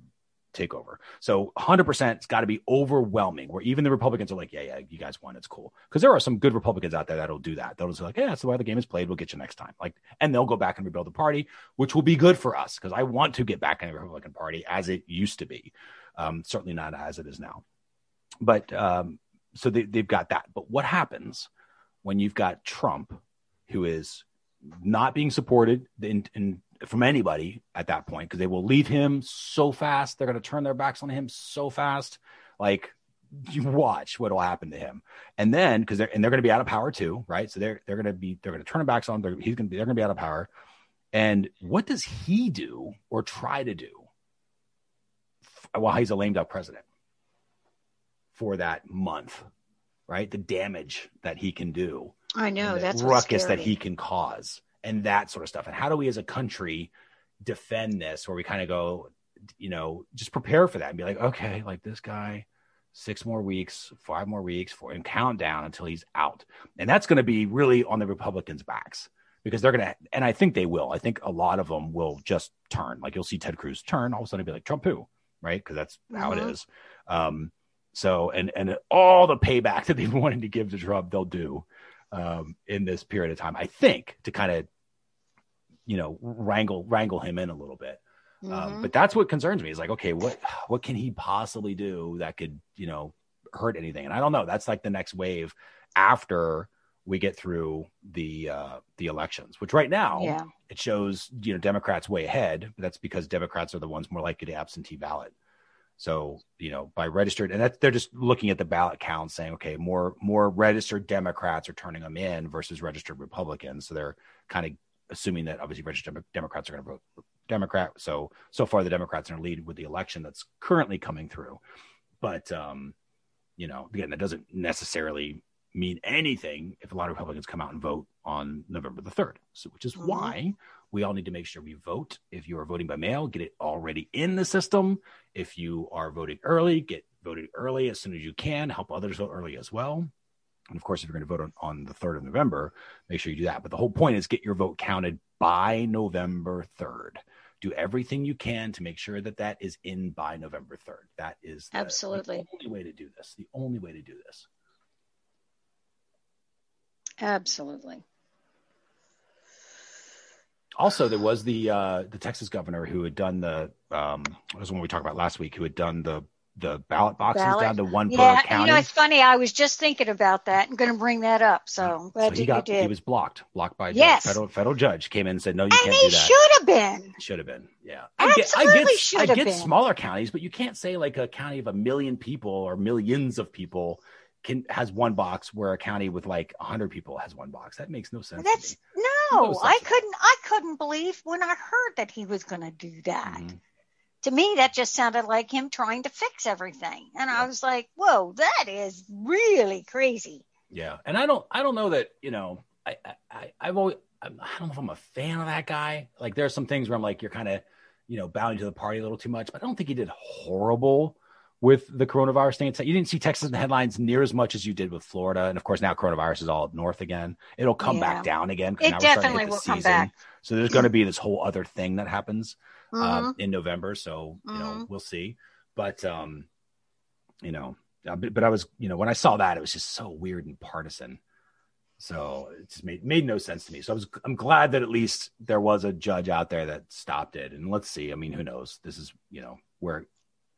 takeover. So 100% it's got to be overwhelming where even the Republicans are like, yeah, yeah, you guys won. It's cool. Because there are some good Republicans out there that'll do that. They'll just be like, yeah, that's the way the game is played. We'll get you next time. Like, and they'll go back and rebuild the party, which will be good for us because I want to get back in the Republican Party as it used to be. Um, certainly not as it is now. But um, so they, they've got that. But what happens when you've got Trump, who is not being supported in, in from anybody at that point because they will leave him so fast. They're going to turn their backs on him so fast. Like you watch what will happen to him. And then because they're and they're going to be out of power too, right? So they're they're going to be they're going to turn their backs on. Him. They're, he's going to be they're going to be out of power. And what does he do or try to do while he's a lame duck president for that month? Right, the damage that he can do. I know that's ruckus that he can cause and that sort of stuff. And how do we as a country defend this where we kind of go, you know, just prepare for that and be like, okay, like this guy, six more weeks, five more weeks, for and count down until he's out. And that's going to be really on the Republicans' backs because they're going to, and I think they will. I think a lot of them will just turn. Like you'll see Ted Cruz turn, all of a sudden be like Trump who, right? Because that's mm-hmm. how it mm-hmm. is. Um, so and and all the payback [laughs] that they've wanted to give to Trump, they'll do um, in this period of time. I think to kind of you know wrangle wrangle him in a little bit. Um, mm-hmm. Um, but that's what concerns me. Is like, okay, what what can he possibly do that could you know hurt anything? And I don't know. That's like the next wave after we get through the uh, the elections, which right now yeah. it shows you know Democrats way ahead. But that's because Democrats are the ones more likely to absentee ballot. So you know by registered, and that they're just looking at the ballot count, saying okay, more more registered Democrats are turning them in versus registered Republicans. So they're kind of assuming that obviously registered Democrats are going to vote Democrat. So so far the Democrats are in lead with the election that's currently coming through. But um, you know, again, that doesn't necessarily mean anything if a lot of Republicans come out and vote on November the third. So which is mm-hmm. why we all need to make sure we vote. If you are voting by mail, get it already in the system. If you are voting early, get voted early as soon as you can. Help others vote early as well. And of course, if you're going to vote on, on the 3rd of November, make sure you do that. But the whole point is get your vote counted by November 3rd. do everything you can to make sure that that is in by November 3rd. That is the, absolutely the only way to do this. The only way to do this. Absolutely. Also, there was the uh, the Texas governor who had done the um, was one we talked about last week, who had done the the ballot boxes ballot. down to one yeah, per county. You know, it's funny. I was just thinking about that and going to bring that up. So I'm glad so he got, He was blocked, blocked by a yes. judge, federal federal judge came in and said, "No, you and can't do that." Should have been. Should have been. Yeah. Absolutely I get, should I get been. smaller counties, but you can't say like a county of a million people or millions of people can has one box where a county with like 100 people has one box. That makes no sense. That's no, no I couldn't I couldn't believe when I heard that he was going to do that. Mm-hmm. To me that just sounded like him trying to fix everything. And yeah. I was like, "Whoa, that is really crazy." Yeah. And I don't I don't know that, you know, I I I've always I don't know if I'm a fan of that guy. Like there are some things where I'm like you're kind of, you know, bowing to the party a little too much, but I don't think he did horrible with the coronavirus thing. You didn't see Texas in the headlines near as much as you did with Florida, and of course now coronavirus is all up north again. It'll come yeah. back down again. It definitely will season. come back. So there's going to be this whole other thing that happens um, mm-hmm. in November. So you mm-hmm. know we'll see, but um, you know, uh, but, but I was you know when I saw that it was just so weird and partisan. So it just made made no sense to me. So I was I'm glad that at least there was a judge out there that stopped it. And let's see. I mean, who knows? This is you know where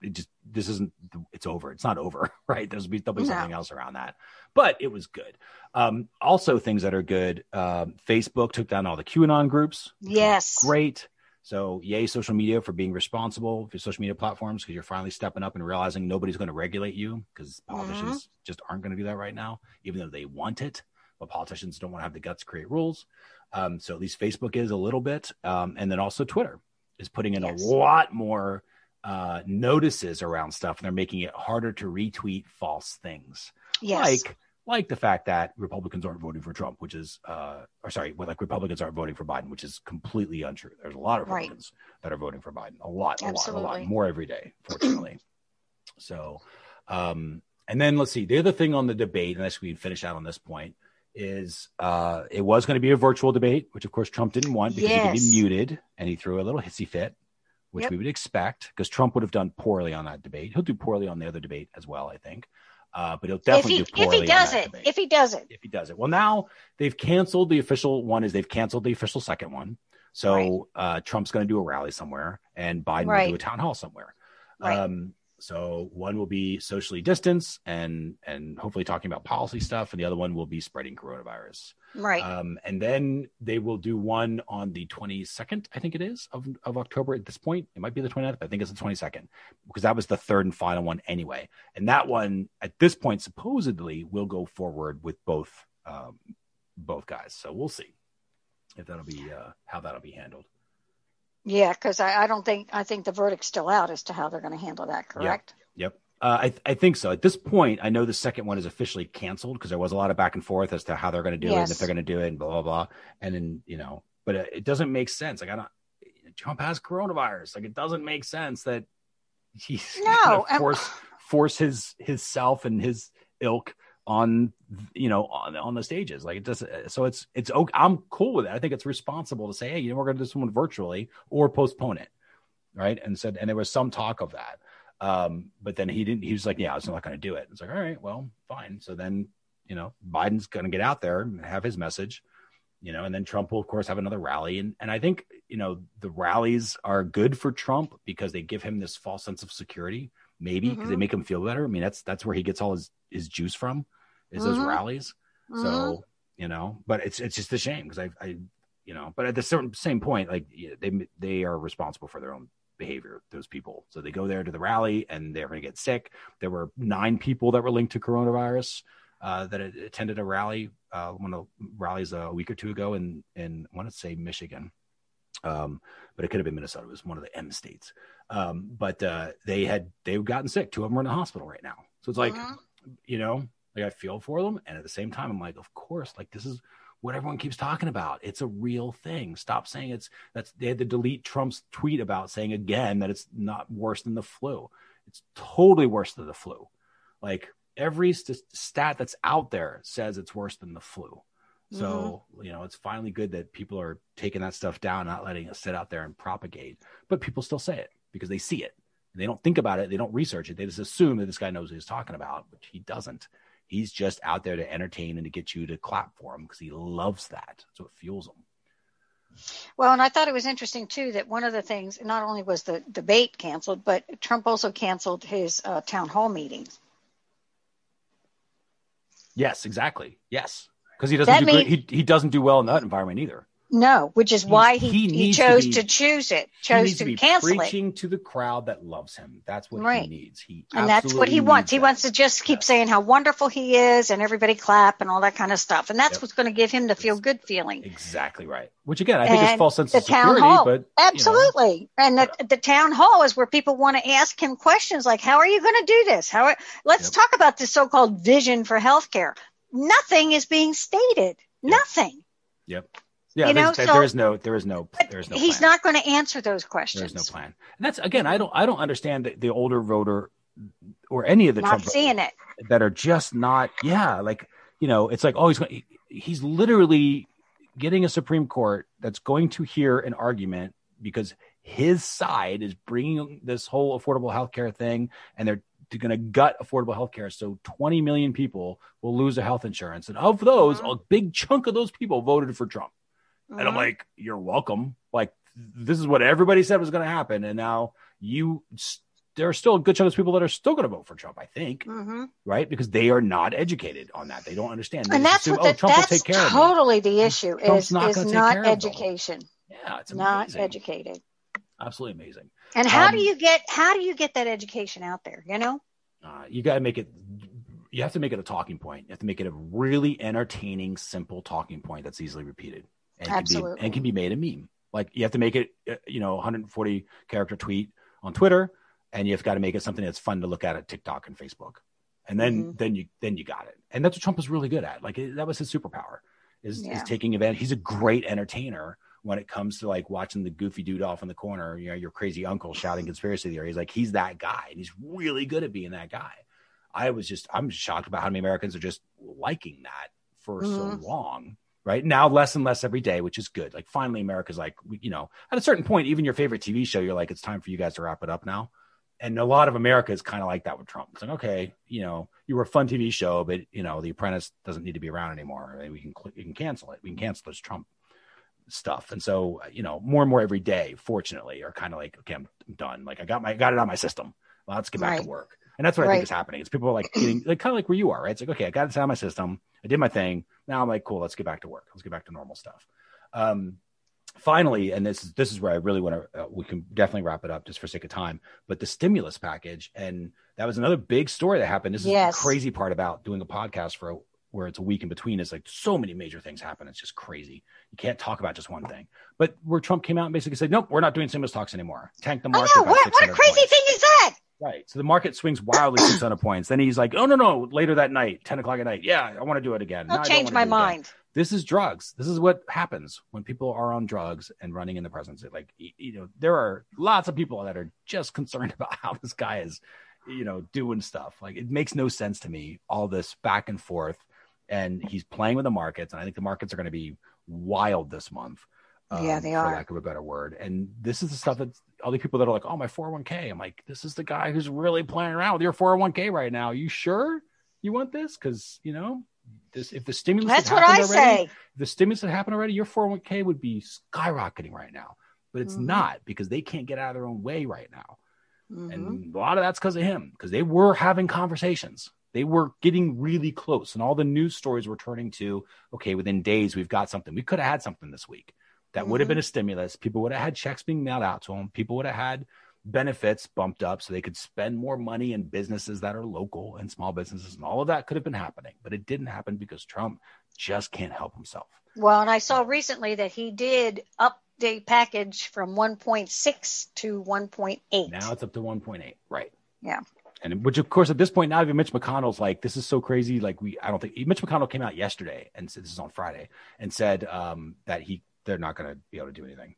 it just this isn't it's over. It's not over [laughs] right? There's be there'll be something else around that. But it was good. Um also things that are good um facebook took down all the qanon groups yes. great. So yay social media for being responsible for social media platforms because you're finally stepping up and realizing nobody's going to regulate you because politicians mm-hmm. just aren't going to do that right now even though they want it. But politicians don't want to have the guts to create rules. Um, so at least facebook is a little bit. Um, and then also twitter is putting in yes. a lot more uh, notices around stuff and they're making it harder to retweet false things. Yes. Like like the fact that Republicans aren't voting for Trump, which is uh or sorry, well, like Republicans aren't voting for Biden, which is completely untrue. There's a lot of Republicans right. that are voting for Biden. A lot, a Absolutely. lot, a lot more every day, fortunately. [clears throat] so um and then let's see, the other thing on the debate, and as we finish out on this point, is uh it was going to be a virtual debate, which of course Trump didn't want because yes. he could be muted and he threw a little hissy fit which yep. we would expect because Trump would have done poorly on that debate. He'll do poorly on the other debate as well, I think. Uh, but he'll definitely he, do poorly. If he does it, debate. if he does it, if he does it. Well, now they've canceled the official one. Is they've canceled the official second one. So right. uh, Trump's going to do a rally somewhere, and Biden right. will do a town hall somewhere. Right. Um, so one will be socially distanced and and hopefully talking about policy stuff, and the other one will be spreading coronavirus. Right. Um, and then they will do one on the 22nd, I think it is, of, of October at this point. It might be the 29th, but I think it's the 22nd because that was the third and final one anyway. And that one at this point supposedly will go forward with both um, both guys. So we'll see if that'll be uh, how that'll be handled. Yeah, because I, I, don't think I think the verdict's still out as to how they're going to handle that. Correct. Yep. yep. Uh, I, I think so. At this point, I know the second one is officially canceled because there was a lot of back and forth as to how they're going to do yes. it and if they're going to do it and blah blah blah. And then you know, but it, it doesn't make sense. Like I don't. Trump has coronavirus. Like it doesn't make sense that he's no force force his his self and his ilk on you know on, on the stages. Like it does so it's it's okay i'm cool with it. I think it's responsible to say hey you know we're going to do someone virtually or postpone it. Right? And said and there was some talk of that. Um but then he didn't he was like yeah i was not going to do it. It's like all right well fine. So then you know biden's going to get out there and have his message you know and then trump will of course have another rally. And and i think you know the rallies are good for trump because they give him this false sense of security maybe because mm-hmm. they make him feel better. I mean that's that's where he gets all his his juice from is those mm-hmm. rallies. Mm-hmm. So you know, but it's it's just a shame because I I you know, but at the certain, same point, like they they are responsible for their own behavior. Those people, so they go there to the rally and they're going to get sick. There were nine people that were linked to coronavirus uh, that attended a rally, uh, one of the rallies a week or two ago in in I want to say Michigan. Um, but it could have been Minnesota. It was one of the M states. Um, but uh, they had they've gotten sick. Two of them are in the hospital right now. So it's like, uh-huh. you know, like I feel for them, and at the same time, I'm like, of course, like this is what everyone keeps talking about. It's a real thing. Stop saying it's that's they had to delete Trump's tweet about saying again that it's not worse than the flu. It's totally worse than the flu. Like every st- stat that's out there says it's worse than the flu. So, mm-hmm. you know, it's finally good that people are taking that stuff down, not letting it sit out there and propagate. But people still say it because they see it. They don't think about it. They don't research it. They just assume that this guy knows what he's talking about, which he doesn't. He's just out there to entertain and to get you to clap for him because he loves that. So it fuels him. Well, and I thought it was interesting too that one of the things, not only was the debate canceled, but Trump also canceled his uh, town hall meetings. Yes, exactly. Yes, because he doesn't do means, he, he doesn't do well in that environment either. No, which is why he, he, he chose to, be, to, choose it, chose to, to cancel preaching it. to the crowd that loves him. That's what right. he needs. He and that's what he wants. That. He wants to just keep yes. saying how wonderful he is, and everybody clap and all that kind of stuff. And that's yep. what's going to give him the feel good feeling. Exactly right. Which again, I think and is false sense the of security. Hall, but absolutely. Know. And the, the town hall is where people want to ask him questions like, "How are you going to do this? How? Are, let's yep. talk about this so-called vision for healthcare." Nothing is being stated. Yep. Nothing. Yep. Yeah, you know, so, there is no, there is no, there is no. He's plan. not going to answer those questions. There's no plan, and that's again, I don't, I don't understand the, the older voter or any of the not Trump seeing it that are just not, yeah, like you know, it's like oh, he's going, he's literally getting a Supreme Court that's going to hear an argument because his side is bringing this whole affordable health care thing, and they're going to gut affordable health care. So 20 million people will lose their health insurance. And of those, mm-hmm. a big chunk of those people voted for Trump. Mm-hmm. And I'm uh-huh. like, you're welcome. Like, this is what everybody said was going to happen. And now you, there are still a good chunk of people that are still going to vote for Trump, I think, mm-hmm. right? Because they are not educated on that. They don't understand. They and that's assume, what the, oh, that's totally the issue Trump's is not, is not education. Yeah, it's amazing. not educated. Absolutely amazing. And how um, do you get how do you get that education out there? You know, uh, you got to make it. You have to make it a talking point. You have to make it a really entertaining, simple talking point that's easily repeated and Absolutely. can be and can be made a meme. Like you have to make it, uh, you know, 140 character tweet on Twitter, and you've got to make it something that's fun to look at at TikTok and Facebook, and then mm-hmm. then you then you got it. And that's what Trump is really good at. Like that was his superpower is, yeah. is taking advantage. He's a great entertainer when it comes to like watching the goofy dude off in the corner, you know, your crazy uncle shouting conspiracy theories. Like he's that guy, and he's really good at being that guy. I was just I'm shocked about how many Americans are just liking that for mm-hmm. so long right now less and less every day which is good like finally america's like you know at a certain point even your favorite tv show you're like it's time for you guys to wrap it up now and a lot of america is kind of like that with trump it's like okay you know you were a fun tv show but you know the apprentice doesn't need to be around anymore we can we can cancel it we can cancel this trump stuff and so you know more and more every day fortunately are kind of like okay i'm done like i got my got it on my system well, let's get back right. to work and that's what right. I think is happening. It's people are like getting like kind of like where you are, right? It's like, okay, I got it out of my system. I did my thing. Now I'm like, cool, let's get back to work. Let's get back to normal stuff. Um, finally, and this is this is where I really want to. Uh, we can definitely wrap it up just for sake of time. But the stimulus package, and that was another big story that happened. This is yes. the crazy part about doing a podcast for a, where it's a week in between. Is like so many major things happen. It's just crazy. You can't talk about just one thing. But where Trump came out and basically said, nope, we're not doing stimulus talks anymore. Tank the market. Oh, what, what crazy points. thing is that? Right. So the market swings wildly 600 points. Then he's like, oh, no, no, later that night, 10 o'clock at night. Yeah, I want to do it again. I'll no, change my mind. This is drugs. This is what happens when people are on drugs and running in the presidency. Like, you know, there are lots of people that are just concerned [laughs] about how this guy is, you know, doing stuff. Like, it makes no sense to me, all this back and forth. And he's playing with the markets. And I think the markets are going to be wild this month. Um, yeah, they are. For lack of a better word. And this is the stuff that all the people that are like, oh, my 401k. I'm like, this is the guy who's really playing around with your 401k right now. You sure you want this? Because, you know, this if the stimulus That's what I already, say. the stimulus had happened already, your 401k would be skyrocketing right now. But it's mm-hmm. not because they can't get out of their own way right now. Mm-hmm. And a lot of that's because of him, because they were having conversations. They were getting really close, and all the news stories were turning to okay, within days, we've got something. We could have had something this week. That mm-hmm. would have mm-hmm. been a stimulus. People would have had checks being mailed out to them. People would have had benefits bumped up so they could spend more money in businesses that are local and small businesses. And all of that could have been happening, but it didn't happen because Trump just can't help himself. Well, and I saw recently that he did update package from 1.6 to 1.8. Now it's up to 1.8. Right. Yeah. And which, of course, at this point now, even Mitch McConnell's like, this is so crazy. Like, we, I don't think Mitch McConnell came out yesterday and said, this is on Friday and said um, that he they're not going to be able to do anything.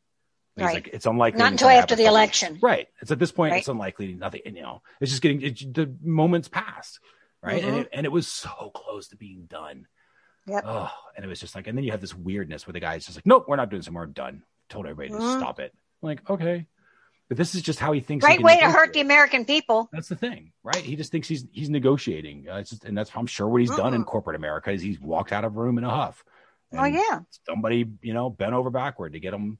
Right. Like, it's unlikely. Not until after the election. Right. It's at this point, right. it's unlikely. Nothing. You know, it's just getting it, the moments passed. Right. Mm-hmm. And it, and it was so close to being done. Yep. Oh, and it was just like, and then you have this weirdness where the guy's just like, nope, we're not doing some more. Done. Told everybody to Mhm. stop it. I'm like, okay. But this is just how he thinks. he Great can way to hurt the American people. That's the thing, right? He just thinks he's he's negotiating. Uh, it's just, and that's I'm sure what he's done in Mm. corporate America is he's walked out of a room in a huff. Oh yeah. somebody you know bent over backward to get him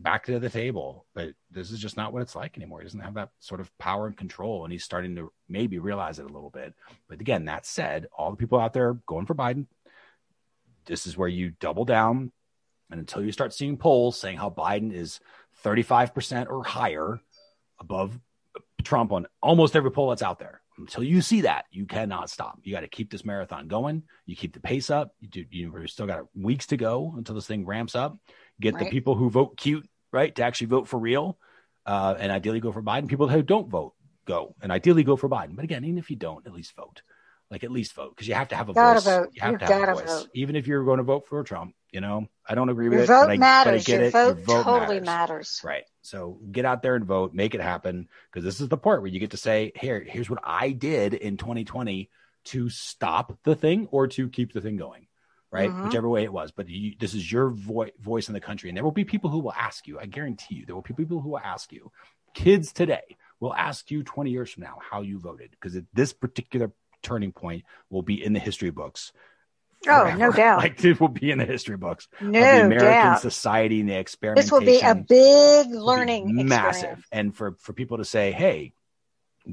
back to the table. But this is just not what it's like anymore. He doesn't have that sort of power and control, and he's starting to maybe realize it a little bit. But again, that said, all the people out there going for Biden, this is where you double down. And until you start seeing polls saying how Biden is 35% or higher above Trump on almost every poll that's out there, until you see that, you cannot stop. You got to keep this marathon going. You keep the pace up. You do. You still got weeks to go until this thing ramps up. Get the people who vote cute right to actually vote for real, uh, and ideally go for Biden. People who don't vote go and ideally go for Biden. But again, even if you don't, at least vote. Like at least vote because you have to have a Gotta voice. vote. You have You to have a voice, vote. even if you're going to vote for Trump. You know, I don't agree with Your it, vote but I, matters. but I get Your it. vote, Your vote totally matters. matters. Right. So get out there and vote, make it happen. Because this is the part where you get to say, here, here's what I did in 2020 to stop the thing or to keep the thing going. Right. Mhm. Whichever way it was. But you, this is your vo- voice in the country. And there will be people who will ask you, I guarantee you, there will be people who will ask you, kids today will ask you 20 years from now how you voted. Because at this particular turning point will be in the history books. Oh, no [laughs] doubt. like it will be in the history books of the No American doubt. society and the experimentation This will be a big learning massive experience. and for for people to say hey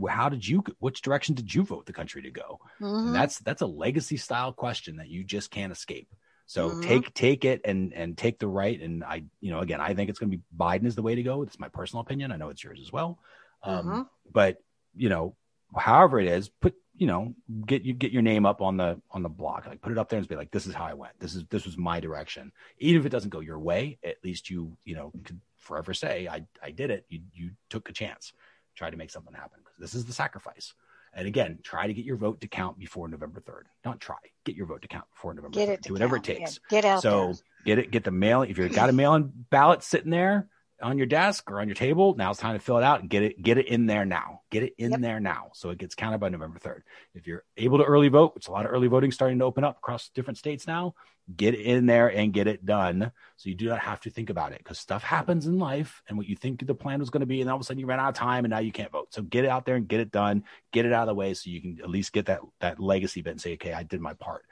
how did you which direction did you vote the country to go Mhm. that's that's a legacy style question that you just can't escape so Mhm. take take it and and take the right and i you know again i think it's going to be biden is the way to go it's my personal opinion i know it's yours as well um Mhm. but you know however it is put you know get you get your name up on the on the block like put it up there and be like this is how i went. This is this was my direction. Even if it doesn't go your way at least you you know could forever say i i did it. You you took a chance. Try to make something happen. Because this is the sacrifice. And again try to get your vote to count before november 3rd not try. Get your vote to count before november Get 3rd it. to do whatever count. it takes. Yeah, Get out so there. get it, get the mail. If you've got a mail-in ballot sitting there on your desk or on your table, now it's time to fill it out and get it, get it in there now. Get it in Yep. there now, so it gets counted by November third. If you're able to early vote, which a lot of early voting starting to open up across different states now, get it in there and get it done, so you do not have to think about it because stuff happens in life, and what you think the plan was going to be, and all of a sudden you ran out of time, and now you can't vote. So get it out there and get it done, get it out of the way, so you can at least get that that legacy bit and say, okay, I did my part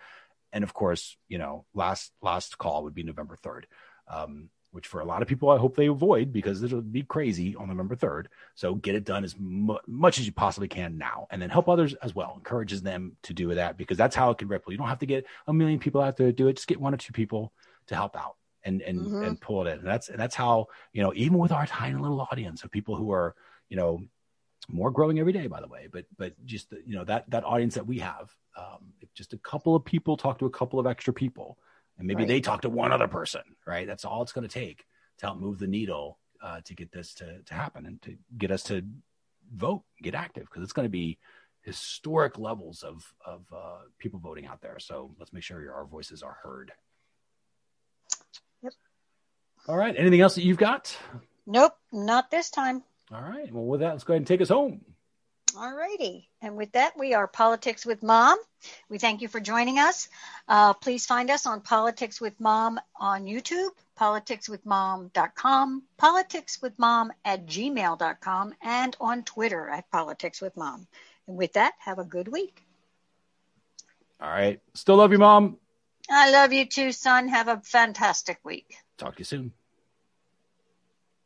and of course, you know, last last call would be November third, um, which for a lot of people, I hope they avoid because it'll be crazy on November third. So get it done as mu- much as you possibly can now, and then help others as well. Encourages them to do that because that's how it can ripple. You don't have to get a million people out there to do it. Just get one or two people to help out and and Mhm. and pull it in. And that's and that's how you know even with our tiny little audience of people who are you know more growing every day by the way but but just you know that that audience that we have um, if just a couple of people talk to a couple of extra people and maybe Right. they talk to one other person right? That's all it's going to take to help move the needle uh, to get this to, to happen and to get us to vote get active because it's going to be historic levels of of uh, people voting out there. So let's make sure our voices are heard. Yep. all right. Anything else that you've got? Nope, not this time. all right. Well with that let's go ahead and take us home All righty. And with that, we are Politics with Mom. We thank you for joining us. Uh, please find us on Politics with Mom on YouTube, politicswithmom.com, politicswithmom at gmail.com, and on Twitter at Politics with Mom. And with that, have a good week. all right still love you mom I love you too, son. Have a fantastic week. talk to you soon